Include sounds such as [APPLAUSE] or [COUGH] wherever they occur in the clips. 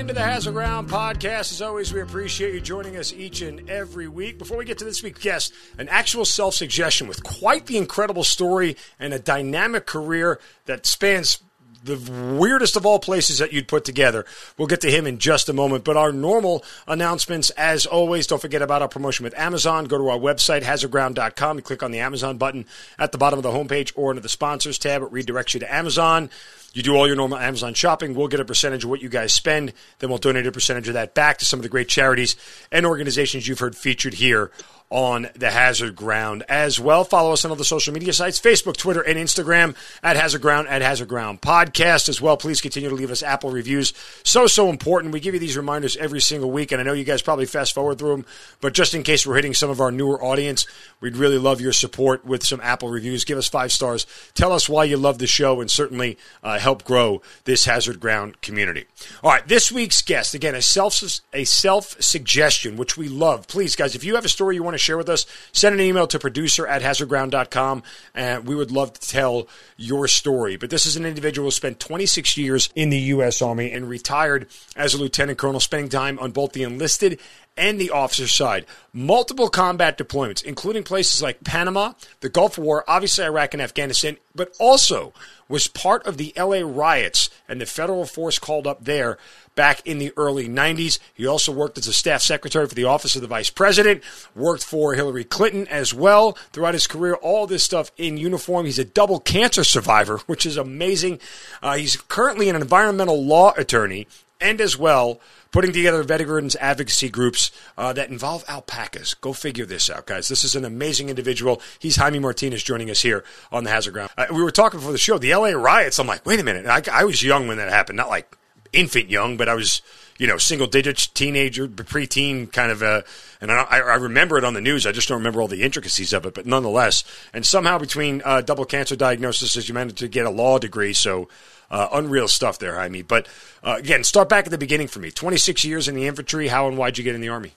Into the Hazard Ground podcast. As always, we appreciate you joining us each and every week. Before we get to this week's guest, an actual self suggestion with quite the incredible story and a dynamic career that spans the weirdest of all places that you'd put together. We'll get to him in just a moment. But our normal announcements, as always, don't forget about our promotion with Amazon. Go to our website, hazardground.com. You click on the Amazon button at the bottom of the homepage or under the sponsors tab. It redirects you to Amazon. You do all your normal Amazon shopping. We'll get a percentage of what you guys spend. Then we'll donate a percentage of that back to some of the great charities and organizations you've heard featured here on the Hazard Ground as well. Follow us on all the social media sites Facebook, Twitter, and Instagram at Hazard Ground, at Hazard Ground Podcast as well. Please continue to leave us Apple reviews. So, so important. We give you these reminders every single week, and I know you guys probably fast forward through them, but just in case we're hitting some of our newer audience, we'd really love your support with some Apple reviews. Give us five stars. Tell us why you love the show, and certainly uh, help grow this Hazard Ground community. All right, this week's guest, again, a self a self suggestion, which we love. Please, guys, if you have a story you want to share with us, send an email to producer at hazardground.com, and we would love to tell your story. But this is an individual who spent 26 years in the U.S. Army and retired as a lieutenant colonel, spending time on both the enlisted and the officer side. Multiple combat deployments, including places like Panama, the Gulf War, obviously Iraq and Afghanistan, but also was part of the LA riots and the federal force called up there back in the early 90s. He also worked as a staff secretary for the Office of the Vice President, worked for Hillary Clinton as well throughout his career. All this stuff in uniform. He's a double cancer survivor, [LAUGHS] which is amazing. Uh, he's currently an environmental law attorney and as well putting together veterans advocacy groups uh, that involve alpacas. Go figure this out, guys. This is an amazing individual. He's Jaime Martinez joining us here on the Hazard Ground. Uh, we were talking before the show, the LA riots. I'm like, wait a minute. I, I was young when that happened, not like infant young, but I was, you know, single digits, teenager, preteen kind of a, and I, I, remember it on the news. I just don't remember all the intricacies of it, but nonetheless, and somehow between uh, double cancer diagnosis, as you managed to get a law degree. So, uh, unreal stuff there, Jaime. But uh, again, start back at the beginning for me. 26 years in the infantry. How and why'd you get in the Army?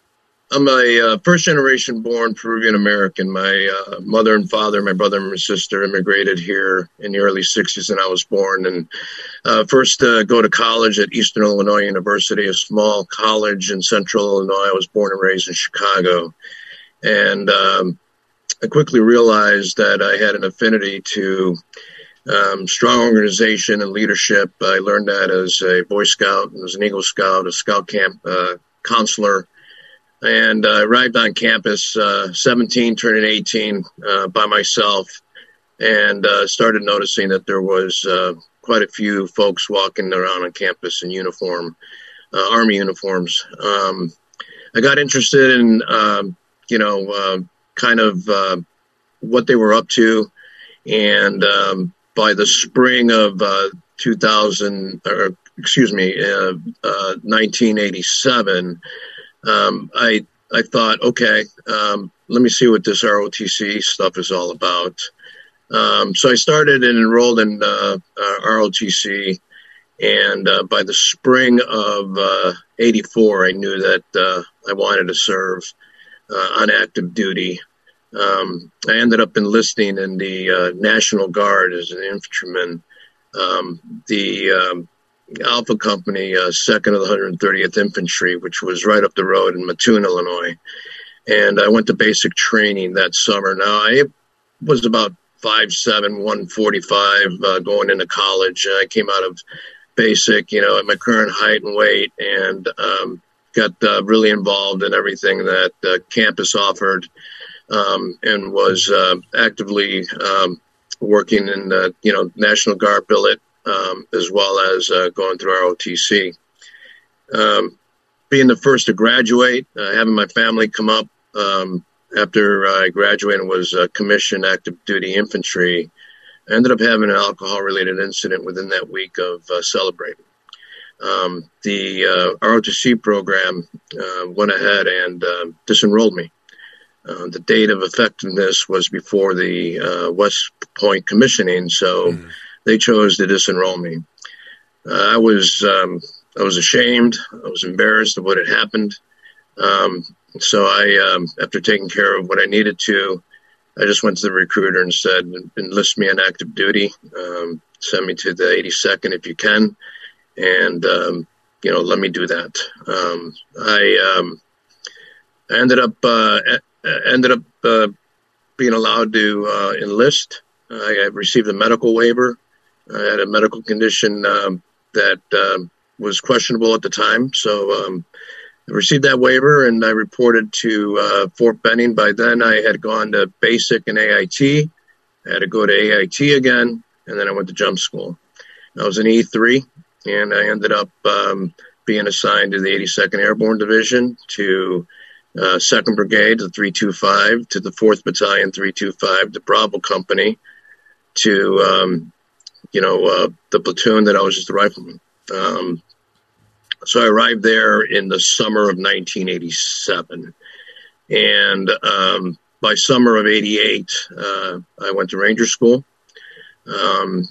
I'm a uh, first generation born Peruvian American. My uh, mother and father, my brother and my sister immigrated here in the early 60s, and I was born. And uh, first, uh, go to college at Eastern Illinois University, a small college in central Illinois. I was born and raised in Chicago. And um, I quickly realized that I had an affinity to um, strong organization and leadership. I learned that as a Boy Scout, and as an Eagle Scout, a Scout Camp uh, counselor and uh, arrived on campus uh, 17 turning 18 uh, by myself and uh, started noticing that there was uh, quite a few folks walking around on campus in uniform uh, army uniforms. Um, i got interested in um, you know kind of what they were up to. And um, by the spring of 2000 or excuse me 1987 um, I I thought, okay, um, let me see what this ROTC stuff is all about. Um, so I started and enrolled in uh, uh, ROTC, and uh, by the spring of '84, uh, I knew that uh, I wanted to serve uh, on active duty. Um, I ended up enlisting in the National Guard as an infantryman. Um, the um, Alpha Company, uh, second of the 130th Infantry, which was right up the road in Mattoon, Illinois. And I went to basic training that summer. Now, I was about 5'7, 145 uh, going into college. I came out of basic, you know, at my current height and weight, and um, got uh, really involved in everything that uh, campus offered um, and was uh, actively um, working in the, you know, National Guard billet um, as well as uh, going through ROTC. Um, being the first to graduate, uh, having my family come up um, after I graduated and was uh, commissioned active duty infantry. I ended up having an alcohol related incident within that week of uh, celebrating. um, the uh, ROTC program uh, went ahead and disenrolled me. Uh, the date of effectiveness was before the uh, West Point commissioning, so mm. They chose to disenroll me. Uh, I was um, I was ashamed. I was embarrassed of what had happened. Um, so I, um, after taking care of what I needed to, I just went to the recruiter and said, enlist me on active duty, um, send me to the 82nd if you can, and um, you know let me do that. Um, I ended up uh, ended up uh, being allowed to uh, enlist. I received a medical waiver. I had a medical condition um, that um, was questionable at the time, so um, I received that waiver and I reported to uh, Fort Benning. By then, I had gone to basic and AIT. I had to go to AIT again, and then I went to jump school. I was an E3, and I ended up um, being assigned to the 82nd Airborne Division, to uh, 2nd Brigade, the 325, to the 4th Battalion, 325, the Bravo Company, to, um, you know, uh, the platoon that I was just a rifleman. Um, so I arrived there in the summer of 1987. And um, by summer of 88, uh, I went to Ranger School. Um,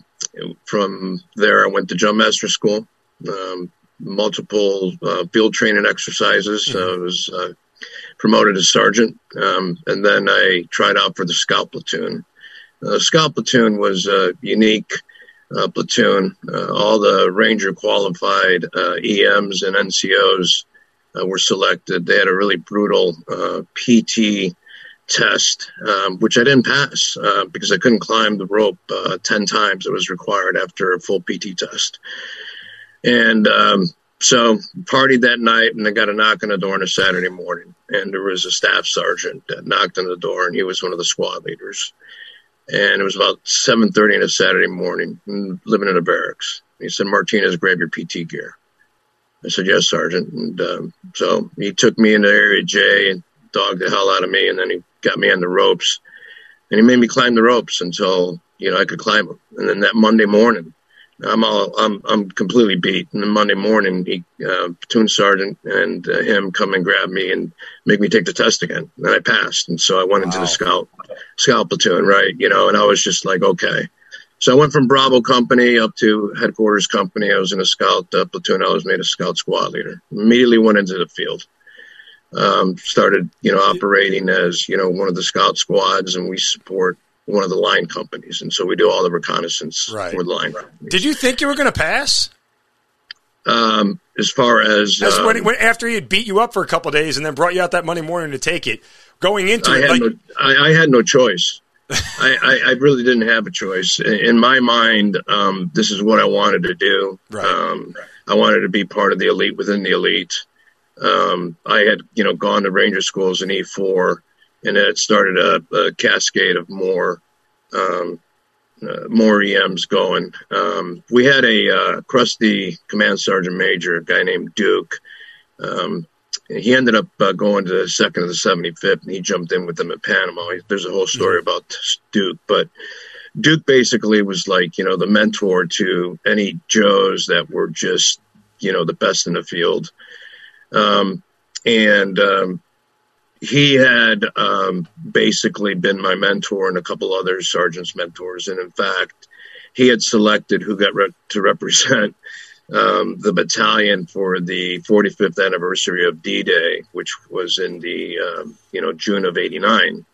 from there, I went to Jump Master School, um, multiple uh, field training exercises. Mm-hmm. I was uh, promoted as sergeant, um, and then I tried out for the Scout Platoon. The Scout Platoon was a unique uh, platoon. Uh, all the Ranger qualified uh, EMs and NCOs uh, were selected. They had a really brutal PT test, um, which I didn't pass uh, because I couldn't climb the rope uh, 10 times it was required after a full PT test. And um, so partied that night and I got a knock on the door on a Saturday morning. And there was a staff sergeant that knocked on the door and he was one of the squad leaders. And it was about 7.30 on a Saturday morning, living in a barracks. He said, Martinez, grab your PT gear. I said, yes, Sergeant. And um, so he took me into Area J and dogged the hell out of me. And then he got me on the ropes, and he made me climb the ropes until you know I could climb them. And then that Monday morning, I'm all I'm I'm completely beat. And then Monday morning, he uh, platoon sergeant and uh, him come and grab me and make me take the test again. And I passed, and so I went wow. into the scout scout platoon, right? You know, and I was just like, okay. So I went from Bravo company up to headquarters company. I was in a scout uh, platoon. I was made a scout squad leader. Immediately went into the field um, started, you know, operating as, you know, one of the scout squads and we support one of the line companies. And so we do all the reconnaissance right. for the line companies. Did you think you were going to pass? Um, as far as, as um, when, when, after he had beat you up for a couple days and then brought you out that Monday morning to take it, going into I it, had like, no, I, I, had no choice. I, I, I, really didn't have a choice. In my mind, um, this is what I wanted to do. Right. Um, I wanted to be part of the elite within the elite. Um, I had, you know, gone to Ranger schools in E4, and it started a, a cascade of more, um, uh, more EMs going. Um, we had a uh, crusty command sergeant major, a guy named Duke. Um, he ended up uh, going to the second of the 75th, and he jumped in with them at Panama. There's a whole story mm-hmm. about Duke, but Duke basically was like, you know, the mentor to any Joes that were just, you know, the best in the field. Um, and um, he had um, basically been my mentor and a couple other sergeants' mentors. And in fact, he had selected who got re- to represent um, the battalion for the 45th anniversary of D-Day, which was in the um, you know June of '89.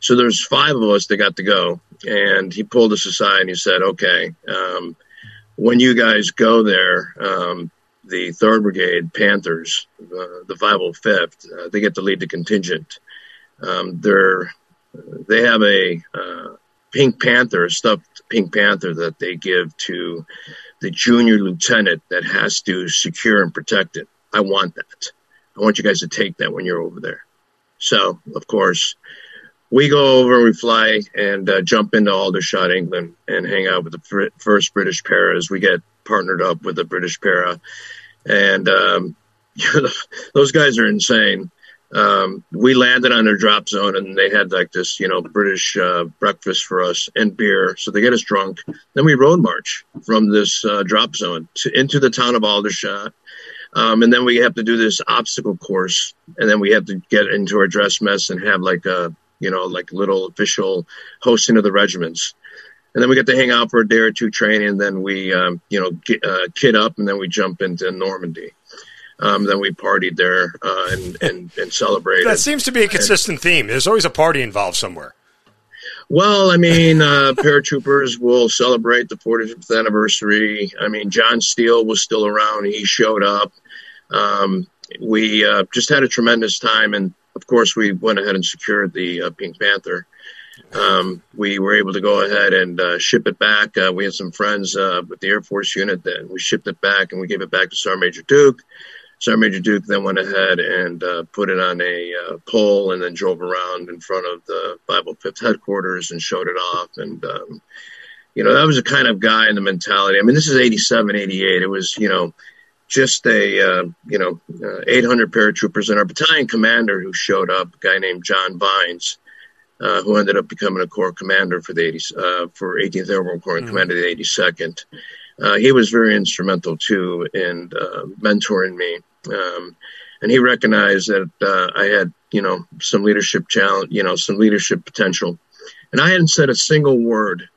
So there's five of us that got to go, and he pulled us aside and he said, "Okay, um, when you guys go there, um, the Third Brigade Panthers, uh, the 505th, uh, they get to lead the contingent. Um, they're they have a uh, Pink Panther, a stuffed Pink Panther that they give to the junior lieutenant that has to secure and protect it. I want that. I want you guys to take that when you're over there. So, of course, we go over and we fly and uh, jump into Aldershot, England, and hang out with the first British para as We get partnered up with the British para and um, [LAUGHS] those guys are insane. um, we landed on their drop zone and they had like this, you know, British uh, breakfast for us and beer. So they get us drunk. Then we road march from this uh, drop zone to, into the town of Aldershot. Um, and then we have to do this obstacle course. And then we have to get into our dress mess and have like a, you know, like little official hosting of the regiments. And then we get to hang out for a day or two training. And then we, um, you know, get, uh, kit up and then we jump into Normandy. Um, then we partied there uh, and, and, and celebrated. That seems to be a consistent and, theme. There's always a party involved somewhere. Well, I mean, uh, [LAUGHS] paratroopers will celebrate the 45th anniversary. I mean, John Steele was still around. He showed up. Um, we uh, just had a tremendous time. And of course, we went ahead and secured the uh, Pink Panther. Um, we were able to go ahead and uh, ship it back. Uh, we had some friends uh, with the Air Force unit that we shipped it back and we gave it back to Sergeant Major Duke. Sergeant Major Duke then went ahead and uh, put it on a uh, pole and then drove around in front of the 505th headquarters and showed it off. And, um, you know, that was the kind of guy in the mentality. I mean, this is 87, 88. It was, you know, just a, uh, you know, uh, 800 paratroopers and our battalion commander who showed up, a guy named John Vines, uh, who ended up becoming a corps commander for the 80, uh, for 18th Airborne Corps and mm-hmm. commanded the 82nd. Uh, he was very instrumental too in uh, mentoring me. Um, and he recognized that uh, I had, you know, some leadership challenge, you know, some leadership potential. And I hadn't said a single word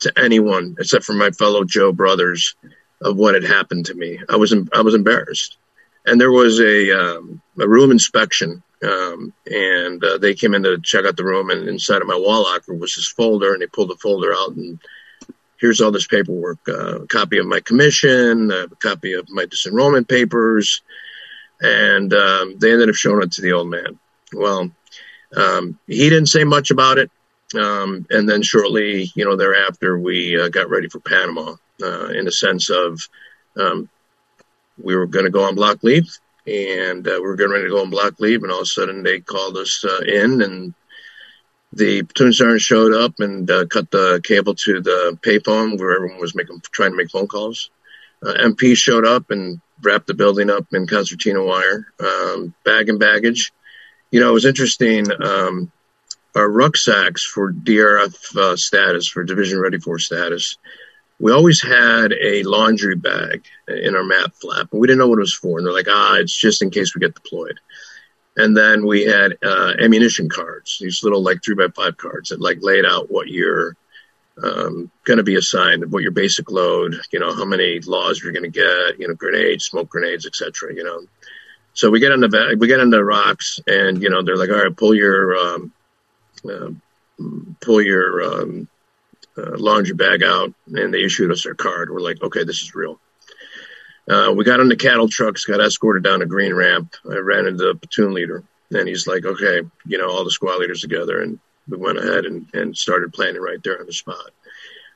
to anyone except for my fellow Joe brothers of what had happened to me. I was I was embarrassed, and there was a um, a room inspection, um, and uh, they came in to check out the room, and inside of my wall locker was this folder, and they pulled the folder out and here's all this paperwork uh, a copy of my commission, a copy of my disenrollment papers. And um, they ended up showing it to the old man. Well, um, he didn't say much about it. Um, and then shortly, you know, thereafter, we uh, got ready for Panama uh, in the sense of um, we were going to go on block leave and uh, we were getting ready to go on block leave. And all of a sudden, they called us uh, in and the platoon sergeant showed up and uh, cut the cable to the payphone where everyone was making trying to make phone calls. Uh, MP showed up and wrapped the building up in concertina wire, um, bag and baggage. You know, it was interesting. Um, our rucksacks for DRF uh, status, for Division Ready for status, we always had a laundry bag in our map flap, and we didn't know what it was for. And they're like, ah, it's just in case we get deployed. And then we had uh, ammunition cards, these little like three by five cards that like laid out what you're um, going to be assigned, what your basic load, you know, how many laws you're going to get, you know, grenades, smoke grenades, etc. You know, so we get on the we get on the rocks, and you know, they're like, all right, pull your um, uh, pull your um, uh, laundry bag out, and they issued us our card. We're like, okay, this is real. Uh, we got on the cattle trucks, got escorted down a green ramp. I ran into the platoon leader, and he's like, okay, you know, all the squad leaders together. And we went ahead and, and started planning right there on the spot.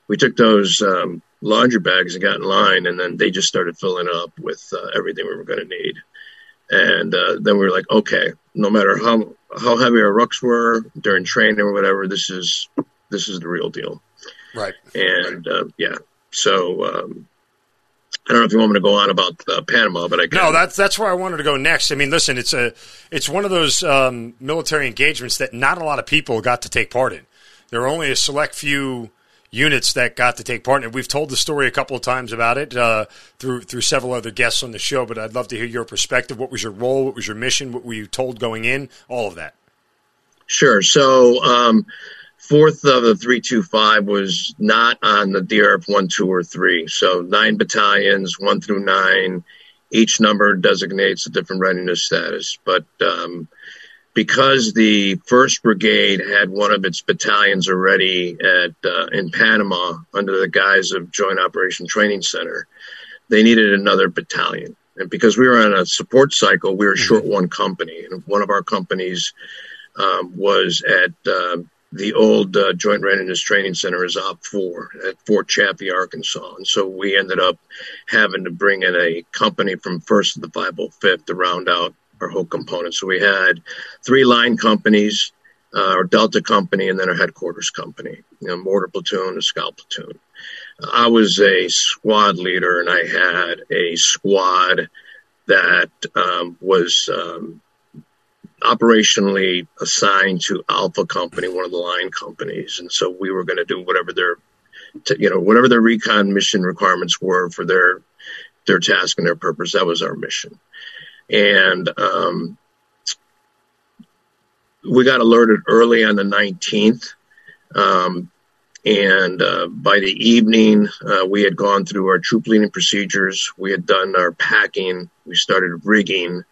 We took those um, laundry bags and got in line, and then they just started filling up with uh, everything we were going to need. And uh, then we were like, okay, no matter how how heavy our rucks were during training or whatever, this is this is the real deal. Right. And uh, yeah, so um, I don't know if you want me to go on about uh, Panama, but I can. no. That's that's where I wanted to go next. I mean, listen, it's a it's one of those um, military engagements that not a lot of people got to take part in. There were only a select few units that got to take part in it. We've told the story a couple of times about it uh, through through several other guests on the show, but I'd love to hear your perspective. What was your role? What was your mission? What were you told going in? All of that. Sure. So. Um, fourth of the 325 was not on the DRF 1, 2, or 3. So nine battalions, 1 through 9. Each number designates a different readiness status. But um, because the 1st Brigade had one of its battalions already at uh, in Panama under the guise of Joint Operation Training Center, they needed another battalion. And because we were on a support cycle, we were mm-hmm. short one company. And one of our companies um, was at uh, the old uh, Joint Readiness Training Center is Op 4 at Fort Chaffee, Arkansas. And so we ended up having to bring in a company from 1st to the 505th to round out our whole component. So we had three line companies, uh, our Delta company, and then our headquarters company, know, mortar platoon, a scout platoon. I was a squad leader and I had a squad that um, was um, operationally assigned to Alpha Company, one of the line companies, and so we were going to do whatever their, you know, whatever their recon mission requirements were for their their task and their purpose. That was our mission, and um, we got alerted early on the 19th. Um, and uh, by the evening, uh, we had gone through our troop leading procedures. We had done our packing. We started rigging,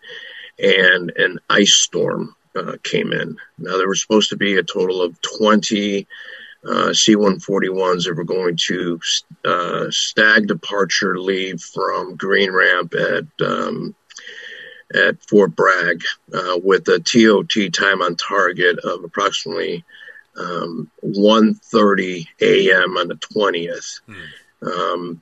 and an ice storm uh, came in. Now, there were supposed to be a total of 20 uh, C 141s that were going to uh, stag departure leave from Green Ramp at um, at Fort Bragg uh, with a TOT time on target of approximately um, 1.30 a.m. on the 20th. Hmm. Um,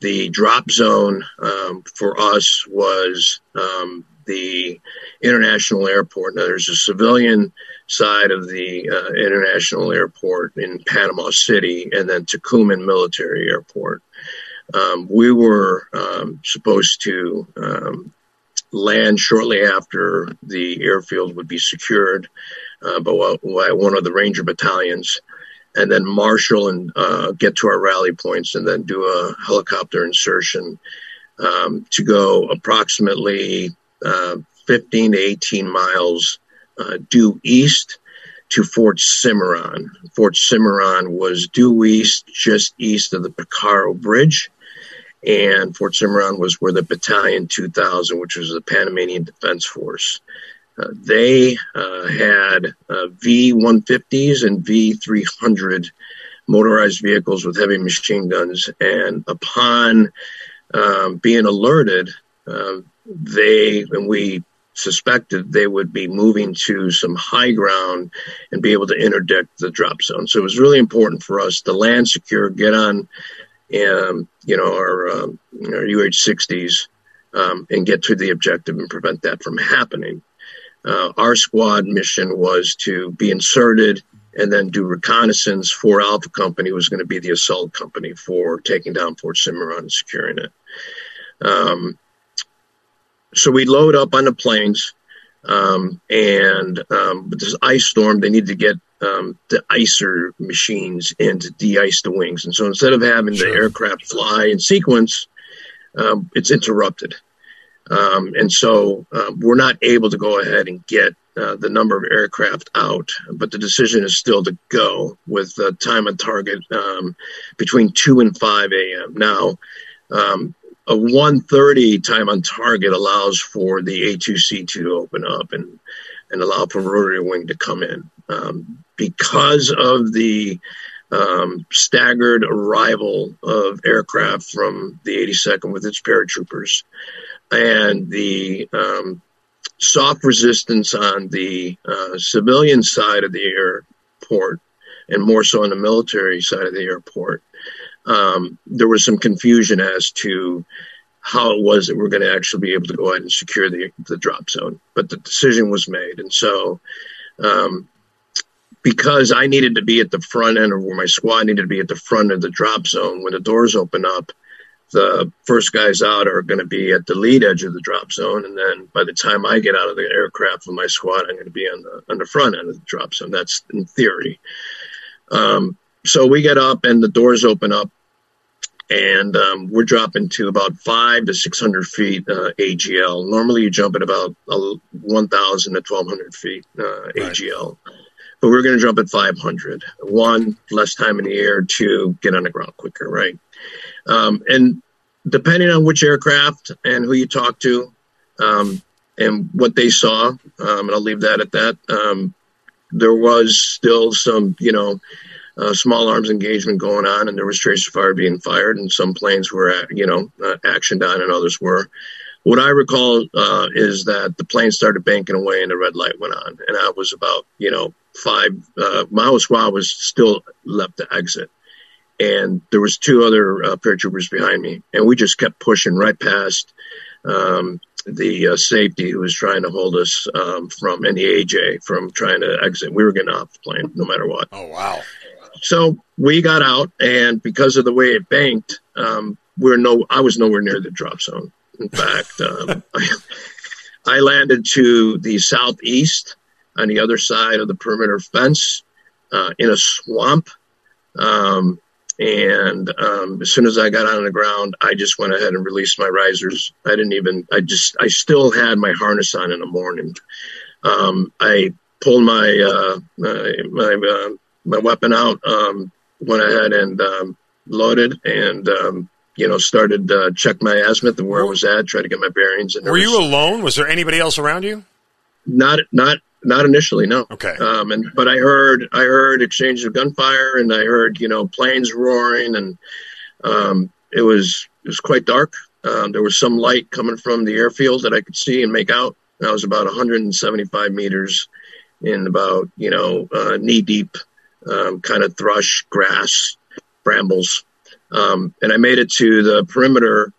the drop zone um, for us was um, the international airport. Now, there's a civilian side of the uh, international airport in Panama City, and then Tocumen Military Airport. Um, we were um, supposed to land shortly after the airfield would be secured uh, by one of the Ranger battalions, and then marshal and uh, get to our rally points, and then do a helicopter insertion um, to go approximately 15 to 18 miles uh, due east to Fort Cimarron. Fort Cimarron was due east, just east of the Pacora Bridge and Fort Cimarron was where the Battalion 2000, which was the Panamanian Defense Force, uh, they uh, had uh, V 150s and V 300 motorized vehicles with heavy machine guns. And upon um, being alerted, uh, they and we suspected they would be moving to some high ground and be able to interdict the drop zone. So it was really important for us to land secure, get on um, you know, our, um, our UH-60s um, and get to the objective and prevent that from happening. Uh, our squad mission was to be inserted and then do reconnaissance for Alpha Company was going to be the assault company for taking down Fort Cimarron and securing it. Um, so we load up on the planes, um, and um, with this ice storm, they need to get um, the icer machines in to de-ice the wings. And so instead of having sure. the aircraft fly in sequence, um, it's interrupted. Um, and so uh, we're not able to go ahead and get uh, the number of aircraft out, but the decision is still to go with the time on target um, between 2 and 5 a.m. Now, um, a 1.30 time on target allows for the A2C2 to open up and, and allow for rotary wing to come in. Um, because of the um, staggered arrival of aircraft from the 82nd with its paratroopers and the um, soft resistance on the uh, civilian side of the airport and more so on the military side of the airport. Um, there was some confusion as to how it was that we're going to actually be able to go ahead and secure the, the drop zone. But the decision was made. And so um, because I needed to be at the front end, or where my squad needed to be at the front of the drop zone when the doors open up. The first guys out are going to be at the lead edge of the drop zone, and then by the time I get out of the aircraft with my squad, I'm going to be on the on the front end of the drop zone. That's in theory. Um, so we get up, and the doors open up, and um, we're dropping to about five to 600 feet uh, AGL. Normally, you jump at about uh, 1,000 to 1,200 feet uh, AGL. Right but we're going to jump at 500. One, less time in the air. Two, get on the ground quicker, right? Um, and depending on which aircraft and who you talk to um, and what they saw, um, and I'll leave that at that, um, there was still some, you know, uh, small arms engagement going on, and there was tracer fire being fired, and some planes were, you know, uh, actioned on, and others were. What I recall uh, is that the plane started banking away and the red light went on, and I was about, you know, five. Uh, my squad was still left to exit, and there was two other uh, paratroopers behind me, and we just kept pushing right past um, the uh, safety who was trying to hold us um, from, and the AJ from trying to exit. We were getting off the plane no matter what. Oh wow! So we got out, and because of the way it banked, um, we're no. I was nowhere near the drop zone. In fact, um, [LAUGHS] I, landed to the southeast on the other side of the perimeter fence uh, in a swamp. Um, and um, as soon as I got on the ground, I just went ahead and released my risers. I didn't even, I just, I still had my harness on in the morning. Um, I pulled my, uh, my, my, uh, my weapon out, um, went ahead and um, loaded and, um, you know, started uh, check my azimuth and where I was at, try to get my bearings. And were you alone? Was there anybody else around you? Not, not not initially, no. Okay. Um, and but I heard I heard exchanges of gunfire, and I heard you know planes roaring, and um, it was it was quite dark. Um, there was some light coming from the airfield that I could see and make out. And I was about 175 meters in about you know uh, knee deep um, kind of thrush grass brambles, um, and I made it to the perimeter.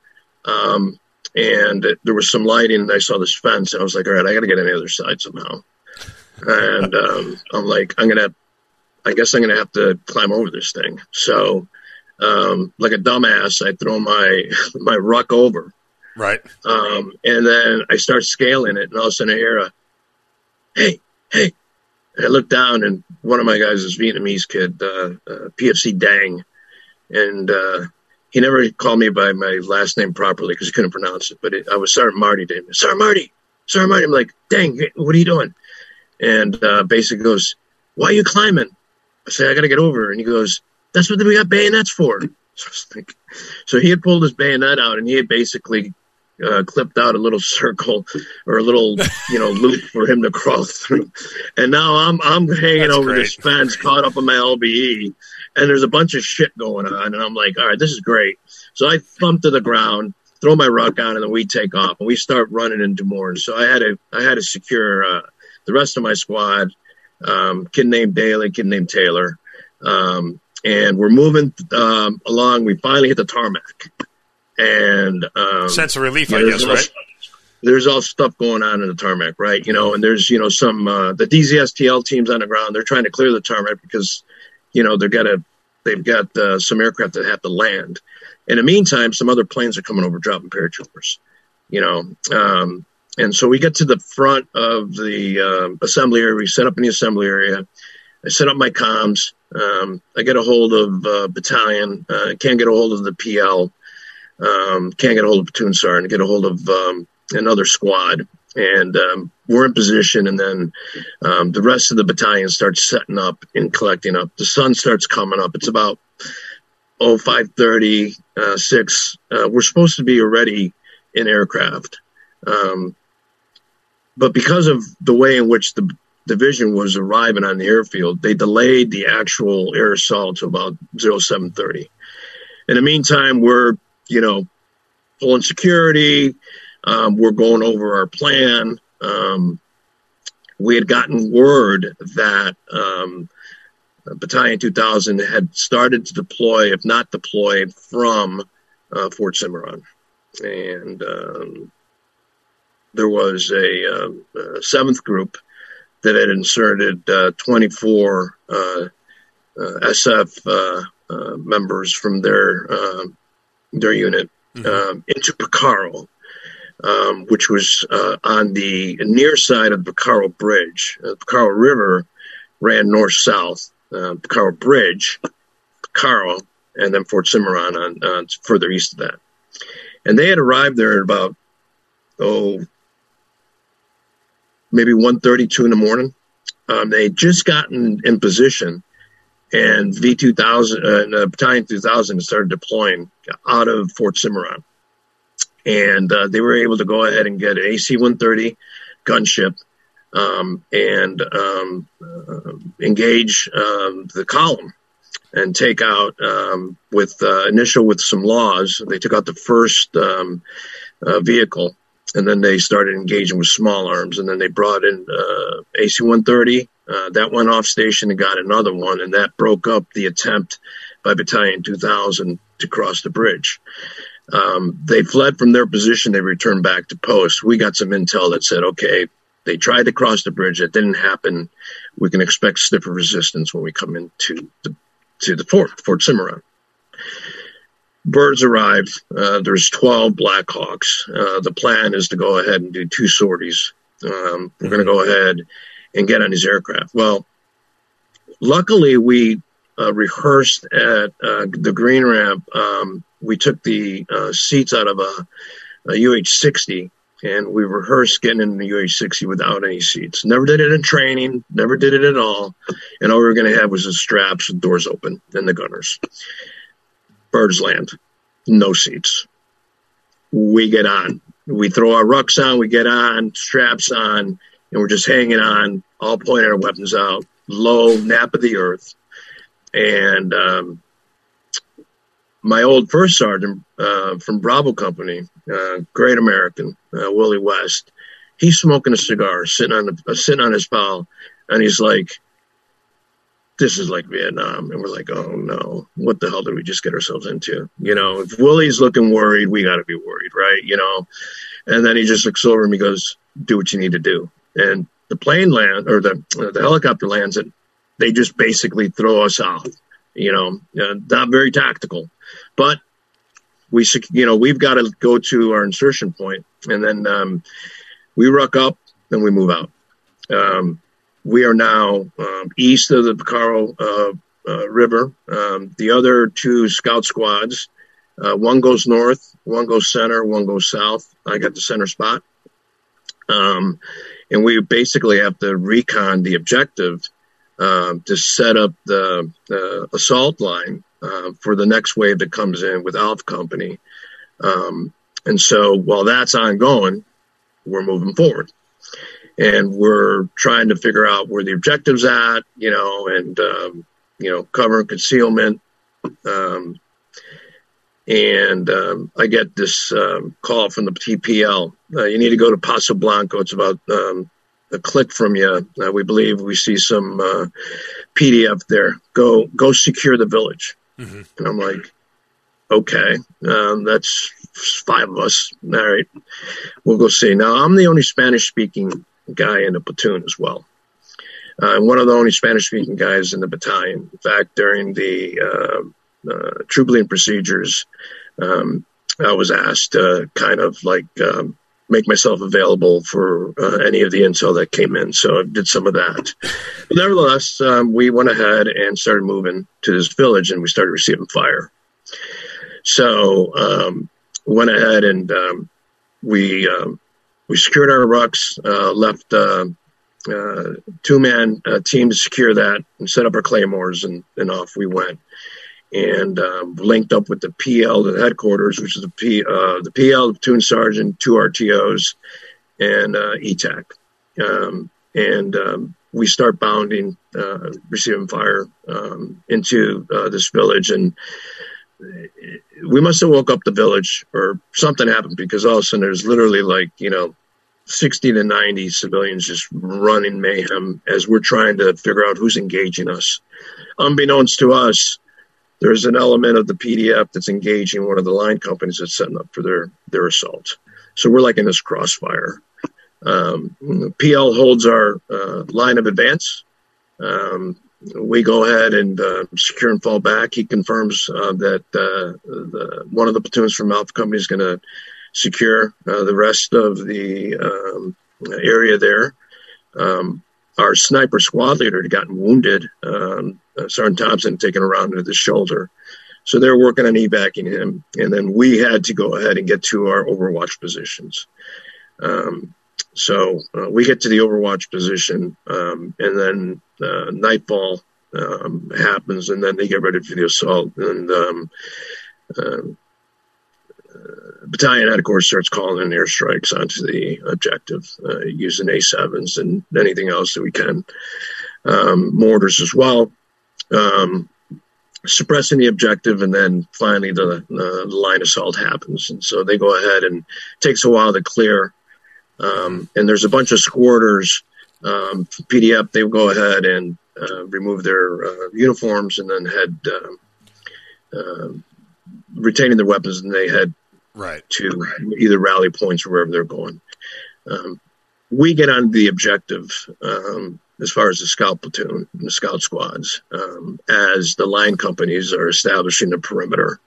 Um, and there was some lighting, and I saw this fence, and I was like, "All right, I got to get on the other side somehow." and um, I'm like, I'm gonna, I guess I'm gonna have to climb over this thing. So, um, like a dumbass, I throw my [LAUGHS] my ruck over, right, um, and then I start scaling it, and all of a sudden I hear a, hey, hey, and I look down, and one of my guys is Vietnamese kid, uh, uh, PFC Dang, and uh, he never called me by my last name properly because he couldn't pronounce it. But it, I was Sergeant Marty to him. Sergeant Marty, Sergeant Marty. I'm like, dang, what are you doing? and uh, basically goes, "Why are you climbing?" I say, "I got to get over." And he goes, "That's what we got bayonets for." [LAUGHS] So, so he had pulled his bayonet out, and he had basically uh, clipped out a little circle or a little, you know, loop for him to crawl through. And now I'm I'm hanging That's over great. this fence, caught up in my LBE, and there's a bunch of shit going on, and I'm like, "All right, this is great." So I thump to the ground, throw my ruck on, and then we take off, and we start running into more. So I had to I had to secure. Uh, the rest of my squad, um, kid named Daly, kid named Taylor, um, and we're moving um, along. We finally hit the tarmac, and um, sense of relief, I guess, right? There's all stuff going on in the tarmac, right? You know, and there's you know some uh, the DZSTL teams on the ground. They're trying to clear the tarmac because you know they've got to they've got uh, some aircraft that have to land. In the meantime, some other planes are coming over dropping paratroopers. You know, um, and so we get to the front of the uh, assembly area. We set up in the assembly area. I set up my comms. Um, I get a hold of uh, battalion. Uh, can't get a hold of the PL. Um, can't get a hold of platoon sergeant. Get a hold of um, another squad. And um, we're in position, and then um, the rest of the battalion starts setting up and collecting up. The sun starts coming up. It's about oh five thirty uh, six. Uh, we're supposed to be already in aircraft. Um, but because of the way in which the division was arriving on the airfield, they delayed the actual air assault to about 0730. In the meantime, we're, you know, pulling security. Um, we're going over our plan. Um, we had gotten word that um, Battalion 2000 had started to deploy, if not deployed, from uh, Fort Cimarron. And um, there was a, um, a seventh group that had inserted uh, 24 uh, uh SF uh, uh, members from their their unit mm-hmm. um, into Pacora, um, which was on the near side of the Pacora Bridge. the Pacora River ran north south. Uh, Pacora Bridge, Pacora, and then Fort Cimarron on, on further east of that. And they had arrived there at about oh maybe 1.32 in the morning. Um, they had just gotten in position, and V2000, uh, Battalion 2000 started deploying out of Fort Cimarron. And uh, they were able to go ahead and get an AC 130 gunship um, and um, uh, engage um, the column and take out um, with uh, initial with some laws. They took out the first um, vehicle and then they started engaging with small arms, and then they brought in uh, AC-130. Uh, that went off station and got another one, and that broke up the attempt by Battalion 2000 to cross the bridge. Um, they fled from their position. They returned back to post. We got some intel that said, okay, they tried to cross the bridge. It didn't happen. We can expect stiffer resistance when we come into the to the fort, Fort Cimarron. birds arrive. Uh, there's 12 Blackhawks. Uh, the plan is to go ahead and do two sorties. Um, we're going to go ahead and get on these aircraft. Well, luckily, we uh, rehearsed at uh, the green ramp. Um, we took the uh, seats out of a, a UH 60 and we rehearsed getting in the UH-60 without any seats. Never did it in training, never did it at all. And all we were going to have was the straps with doors open and the gunners. Birds land, no seats. We get on. We throw our rucks on, we get on, straps on, and we're just hanging on, all pointing our weapons out, low, nap of the earth. And um, my old first sergeant uh, from Bravo Company, uh, great American, uh, Willie West, he's smoking a cigar, sitting on the, uh, sitting on his pal, and he's like, "This is like Vietnam," and we're like, "Oh no, what the hell did we just get ourselves into?" You know, if Willie's looking worried, we got to be worried, right? You know, and then he just looks over and he goes, "Do what you need to do," and the plane land or the the helicopter lands, and they just basically throw us off. You know, uh, not very tactical but we, you know, we've got to go to our insertion point, and then um, we ruck up, and we move out. Um, we are now um, east of the Pacora uh, uh, River. Um, the other two scout squads, uh, one goes north, one goes center, one goes south. I got the center spot. Um, and we basically have to recon the objective uh, to set up the, assault line uh, for the next wave that comes in with Alpha Company. Um, and so while that's ongoing, we're moving forward. And we're trying to figure out where the objective's at, you know, and, um, you know, cover and concealment. Um, and um, I get this um, call from the TPL. Uh, you need to go to Paso Blanco. It's about um, a click from you. Uh, we believe we see some uh, PDF there. Go go secure the village. Mm-hmm. And I'm like, okay, um, that's five of us. All right, we'll go see. Now, I'm the only Spanish speaking guy in the platoon as well. Uh, I'm one of the only Spanish speaking guys in the battalion. In fact, during the uh, procedures, um, I was asked to kind of like um, make myself available for uh, any of the intel that came in. So I did some of that. But nevertheless, um, we went ahead and started moving to this village and we started receiving fire. So um, went ahead and um, we um, we secured our rucks, uh, left uh, uh two man uh, team to secure that and set up our claymores and, and off we went and um, linked up with the PL, the headquarters, which is the P, uh, the PL, the platoon sergeant, two RTOs, and uh, ETAC. Um, and um, we start bounding, uh, receiving fire um, into uh, this village, and we must have woke up the village or something happened because all of a sudden there's literally like you know 60 to 90 civilians just running mayhem as we're trying to figure out who's engaging us. Unbeknownst to us, there's an element of the PDF that's engaging one of the line companies that's setting up for their their assault. So we're like in this crossfire. Um, PL holds our uh, line of advance. Um, we go ahead and uh, secure and fall back. He confirms uh, that uh, the, one of the platoons from Alpha Company is going to secure uh, the rest of the um, area there. Um, our sniper squad leader had gotten wounded. Um, uh, Sergeant Thompson taken around into the shoulder. So they're working on evacuating him. And then we had to go ahead and get to our overwatch positions. Um, so uh, we get to the overwatch position, um, and then uh, nightfall um, happens, and then they get ready for the assault. And um, uh, battalion headquarters starts calling in airstrikes onto the objective uh, using A7s and anything else that we can. Um, mortars as well. Um, suppressing the objective, and then finally the, the, line assault happens. And so they go ahead and takes a while to clear. Um, and there's a bunch of squirters. Um, PDF, they go ahead and uh, remove their uh, uniforms and then head uh, uh, retaining their weapons, and they head right to either rally points or wherever they're going. Um, we get on the objective um, as far as the scout platoon and the scout squads um, as the line companies are establishing the perimeter.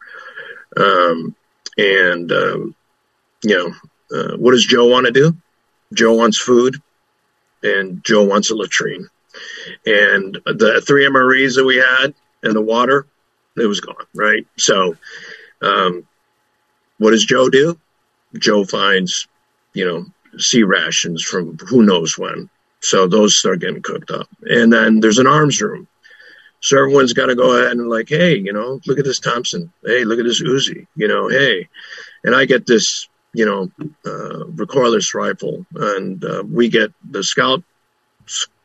Um, and um, you know, uh, what does Joe want to do? Joe wants food, and Joe wants a latrine. And the three MREs that we had and the water, it was gone. Right. So, um, what does Joe do? Joe finds, you know, sea rations from who knows when. So those start getting cooked up. And then there's an arms room. So everyone's got to go ahead and like, hey, you know, look at this Thompson. Hey, look at this Uzi. You know, hey, and I get this, you know, uh, recoilless rifle, and uh, we get the scout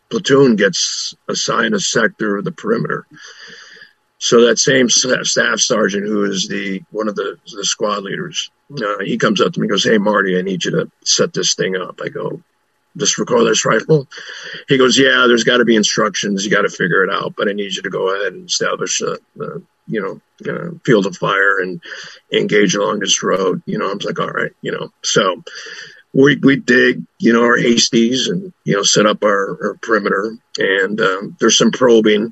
platoon gets assigned a sector of the perimeter. So that same staff sergeant, who is the one of the the squad leaders, uh, he comes up to me and goes, "Hey Marty, I need you to set this thing up." I go, "This recoilless rifle?" He goes, "Yeah, there's got to be instructions. You got to figure it out, but I need you to go ahead and establish a you know field of fire and engage along this road." You know, I'm like, "All right," you know, so. We, we dig, you know, our hasties and, you know, set up our, our perimeter. And um, there's some probing.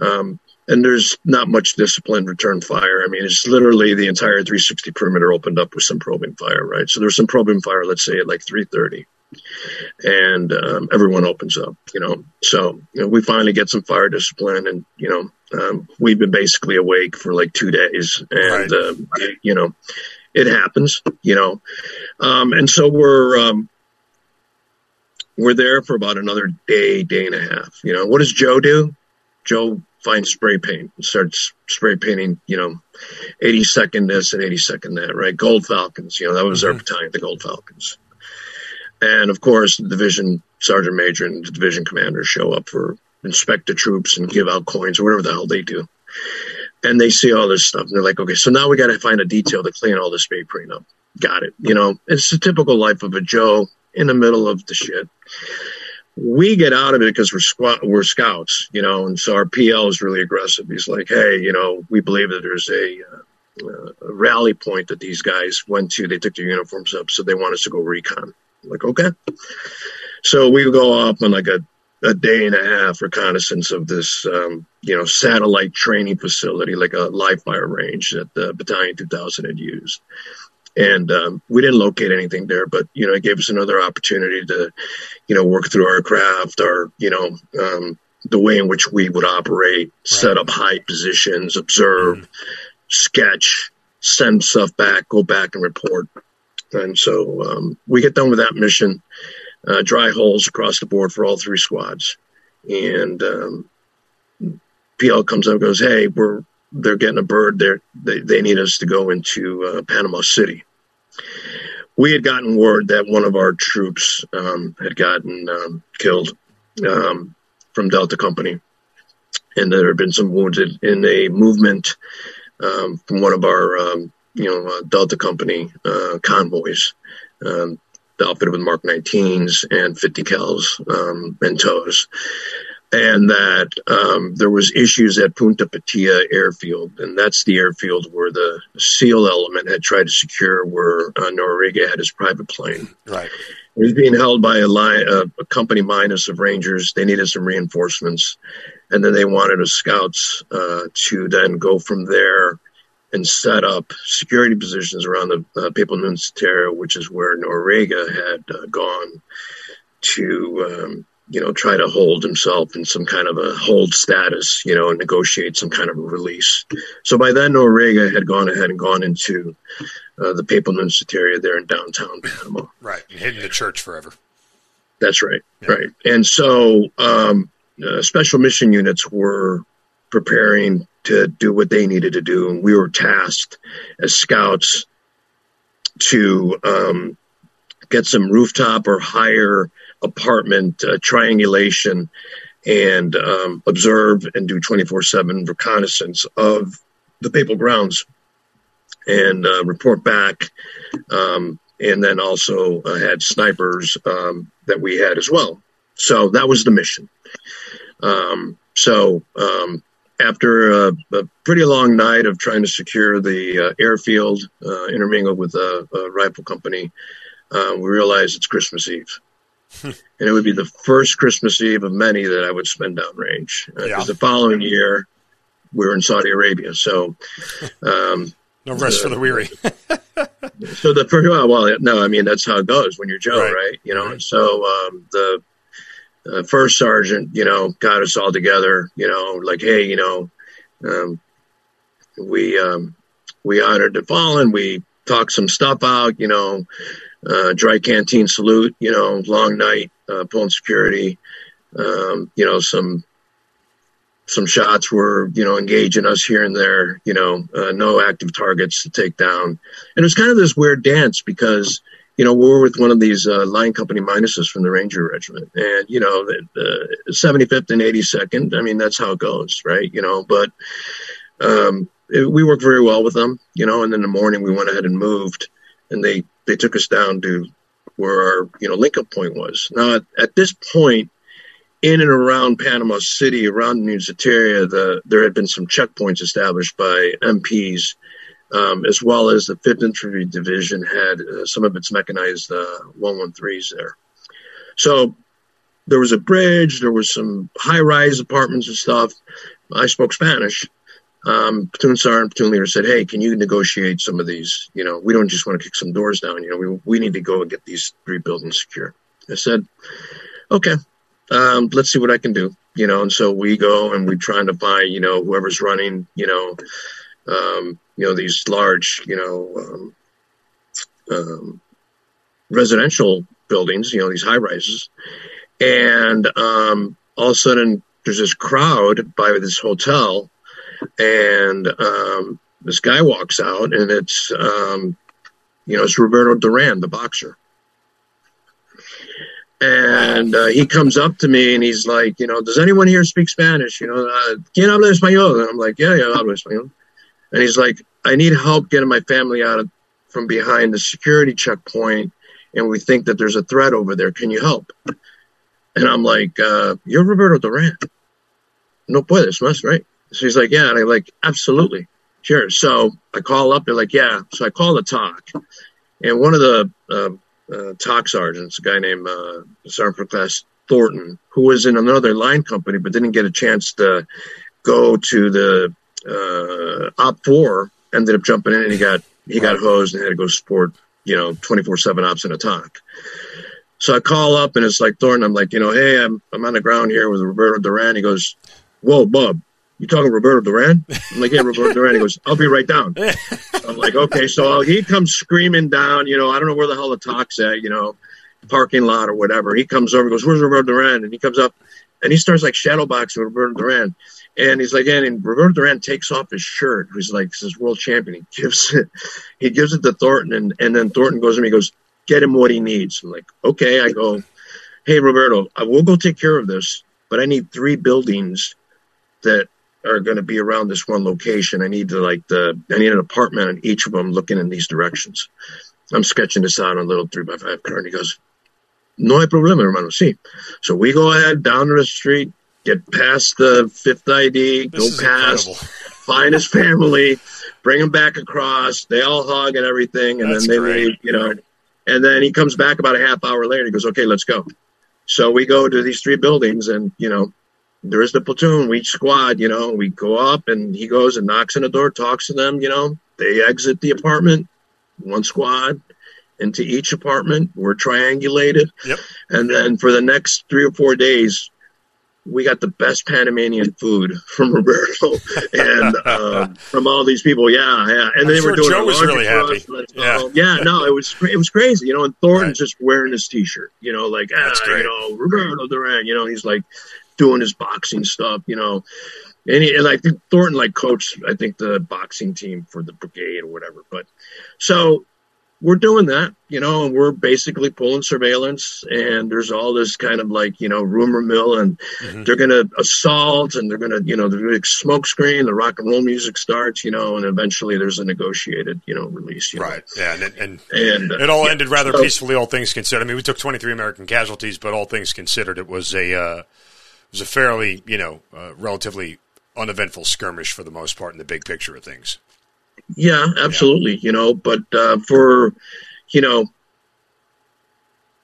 Um, and there's not much disciplined return fire. I mean, it's literally the entire 360 perimeter opened up with some probing fire, right? So there's some probing fire, let's say at like 3:30, and um, everyone opens up, you know. So you know, we finally get some fire discipline, and you know, um, we've been basically awake for like two days, and right. uh, you know, it happens, you know, um, and so we're um, we're there for about another day, day and a half. You know, what does Joe do? Joe finds spray paint and starts spray painting, you know, 82nd this and 82nd that, right? Gold Falcons, you know, that was mm-hmm. our battalion, the Gold Falcons. And of course, the division sergeant major and the division commander show up for inspect the troops and give out coins or whatever the hell they do. And they see all this stuff and they're like, okay, so now we got to find a detail to clean all this paint up. Got it. You know, it's the typical life of a Joe in the middle of the shit we get out of it because we're we're scouts, you know, and so our PL is really aggressive. He's like, hey, you know, we believe that there's a, uh, a rally point that these guys went to. They took their uniforms up, so they want us to go recon. I'm like, okay. So we go off on like a, a day and a half reconnaissance of this, um, you know, satellite training facility, like a live fire range that the Battalion 2000 had used and um, we didn't locate anything there but you know it gave us another opportunity to you know work through our craft our you know um, the way in which we would operate right. set up high positions observe mm. sketch send stuff back go back and report and so um, we get done with that mission uh, dry holes across the board for all three squads and um, pl comes up and goes hey we're they're getting a bird there. They, they need us to go into uh, Panama City. We had gotten word that one of our troops um, had gotten um, killed um, from Delta Company, and there had been some wounded in a movement um, from one of our, you know, uh, Delta Company uh, convoys, um, outfitted with Mark 19s and 50 cals and tows and that um, there was issues at Punta Paitilla airfield, and that's the airfield where the SEAL element had tried to secure where uh, Noriega had his private plane. Right. It was being held by a, line, uh, a company minus of Rangers. They needed some reinforcements, and then they wanted us scouts uh, to then go from there and set up security positions around the uh, Papal Nunciatura, which is where Noriega had uh, gone to um, you know, try to hold himself in some kind of a hold status, you know, and negotiate some kind of a release. So by then, Noriega had gone ahead and gone into uh, the Papal Nuncios there in downtown Panama. Right, and hidden the church forever. That's right, yeah. right. And so um, uh, special mission units were preparing to do what they needed to do, and we were tasked as scouts to um, get some rooftop or higher apartment uh, triangulation and um, observe and do 24 7 reconnaissance of the papal grounds and uh, report back. Um, and then also uh, had snipers um, that we had as well. So that was the mission. Um, so um, after a, a, pretty long night of trying to secure the uh, airfield, uh, intermingled with a, a rifle company, uh, we realized it's Christmas Eve. [LAUGHS] and it would be the first Christmas Eve of many that I would spend downrange. Because uh, yeah. the following year, we were in Saudi Arabia. So [LAUGHS] um, No rest uh, for the weary. [LAUGHS] so the well, well, no, I mean that's how it goes when you're Joe, right? right? You know, right. so um, the uh, first sergeant, you know, got us all together. You know, like, hey, you know, um, we um, we honored the fallen. We talked some stuff out. You know, uh, dry canteen salute. You know, long night, uh, pulling security. Um, you know, some some shots were, you know, engaging us here and there, you know, uh, no active targets to take down. And it was kind of this weird dance because, you know, we are with one of these uh, line company minuses from the Ranger Regiment. And, you know, the, the 75th and 82nd, I mean, that's how it goes, right? You know, but um, it, we worked very well with them, you know, and in the morning we went ahead and moved and they, they took us down to where our, you know, link up point was. Now, at, at this point, in and around Panama City, around New Newsateria, the, there had been some checkpoints established by MPs, um, as well as the 5th Infantry Division had uh, some of its mechanized uh, 113s there. So there was a bridge, there was some high rise apartments and stuff. I spoke Spanish. Um, platoon sergeant, platoon leader said, Hey, can you negotiate some of these? You know, we don't just want to kick some doors down. You know, we, we need to go and get these three buildings secure. I said, Okay, um, let's see what I can do, you know. And so we go and we're trying to find, you know, whoever's running, you know, um, you know, these large, you know, um, um, residential buildings, you know, these high rises. And um, all of a sudden, there's this crowd by this hotel, and um, this guy walks out, and it's, you know, it's Roberto Duran, the boxer. And uh, he comes up to me and he's like, you know, does anyone here speak Spanish? You know, uh, ¿Quién habla español? And I'm like, yeah, yeah, I hablo español. And he's like, I need help getting my family out of from behind the security checkpoint, and we think that there's a threat over there. Can you help? And I'm like, uh, you're Roberto Duran. No puedes más, right? So he's like, yeah. And I'm like, absolutely. Sure. So I call up. They're like, yeah. So I call the TOC. And one of the uh, uh, TOC sergeants, a guy named uh, Sergeant First Class Thornton, who was in another line company but didn't get a chance to go to the uh, Op Four. Ended up jumping in and he got he got hosed and had to go support you know twenty four seven ops in a TOC. So I call up and it's like Thornton. I'm like, you know, hey, I'm I'm on the ground here with Roberto Duran. He goes, whoa, Bub, you talking Roberto Duran? I'm like, yeah, Roberto Duran. He goes, I'll be right down. [LAUGHS] I'm like, okay. So he comes screaming down, you know, I don't know where the hell the TOC's at, you know, parking lot or whatever. He comes over, goes, where's Roberto Duran? And he comes up and he starts like shadowboxing with Roberto Duran. And he's like, and Roberto Duran takes off his shirt. He's like, this is world champion. He gives it, he gives it to Thornton. And, and then Thornton goes to me, he goes, get him what he needs. I'm like, okay. I go, hey, Roberto, I will go take care of this, but I need three buildings that are going to be around this one location. I need to like the I need an apartment on each of them looking in these directions. I'm sketching this out on a little three by five card. And he goes, "No hay problema, hermano. Sí." So we go ahead down to the street, get past the fifth ID, this go past, incredible. find his family, bring him back across. They all hug and everything, and That's then they great. leave. You know, and then he comes back about a half hour later. He goes, "Okay, let's go." So we go to these three buildings, and you know, there is the platoon, we each squad, you know, we go up and he goes and knocks on the door, talks to them, you know, they exit the apartment, one squad into each apartment. We're triangulated. Yep. And then for the next three or four days, we got the best Panamanian food from Roberto [LAUGHS] and um, from all these people. Yeah, yeah. And they were doing Joe was really happy. Yeah. yeah, no, it was it was crazy. You know, and Thornton's right. just wearing his T-shirt. You know, like ah, you know, Roberto Duran. You know, he's like doing his boxing stuff, you know. And, he, and I think Thornton like coached, I think the boxing team for the brigade or whatever. But so we're doing that, you know, and we're basically pulling surveillance. And there's all this kind of like, you know, rumor mill, and mm-hmm. they're going to assault, and they're going to, you know, the smoke screen, the rock and roll music starts, you know, and eventually there's a negotiated, you know, release. You right. Know? Yeah. And and, and uh, it all yeah. ended rather so, peacefully, all things considered. I mean, we took 23 American casualties, but all things considered, it was a. Uh, was a fairly, you know, uh, relatively uneventful skirmish for the most part in the big picture of things. Yeah, absolutely. Yeah. You know, but uh, for, you know,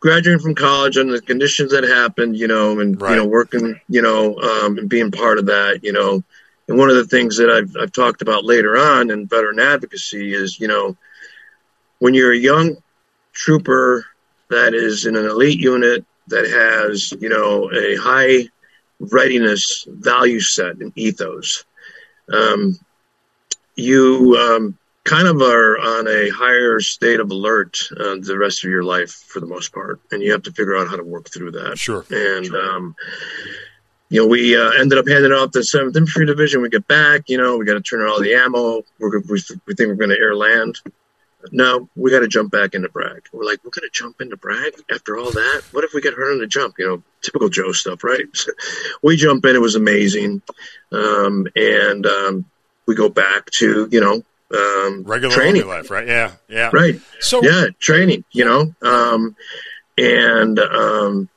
graduating from college and the conditions that happened, you know, and right. you know, working, you know, um, and being part of that, you know, And one of the things that I've, I've talked about later on in veteran advocacy is, you know, when you're a young trooper that is in an elite unit that has, you know, a high readiness value set and ethos, um, you um, kind of are on a higher state of alert uh, the rest of your life for the most part, and you have to figure out how to work through that. Sure. And sure. Um, you know, we uh, ended up handing off the Seventh Infantry Division. We get back. You know, we got to turn in all the ammo. We're, we, we think we're going to air land. No, we got to jump back into Bragg. We're like, we're going to jump into Bragg after all that. What if we get hurt on the jump? You know, typical Joe stuff, right? [LAUGHS] we jump in. It was amazing, um, and um, we go back to you know um, regular training life, right? Yeah, yeah, right. So yeah, training. You know, um, and um,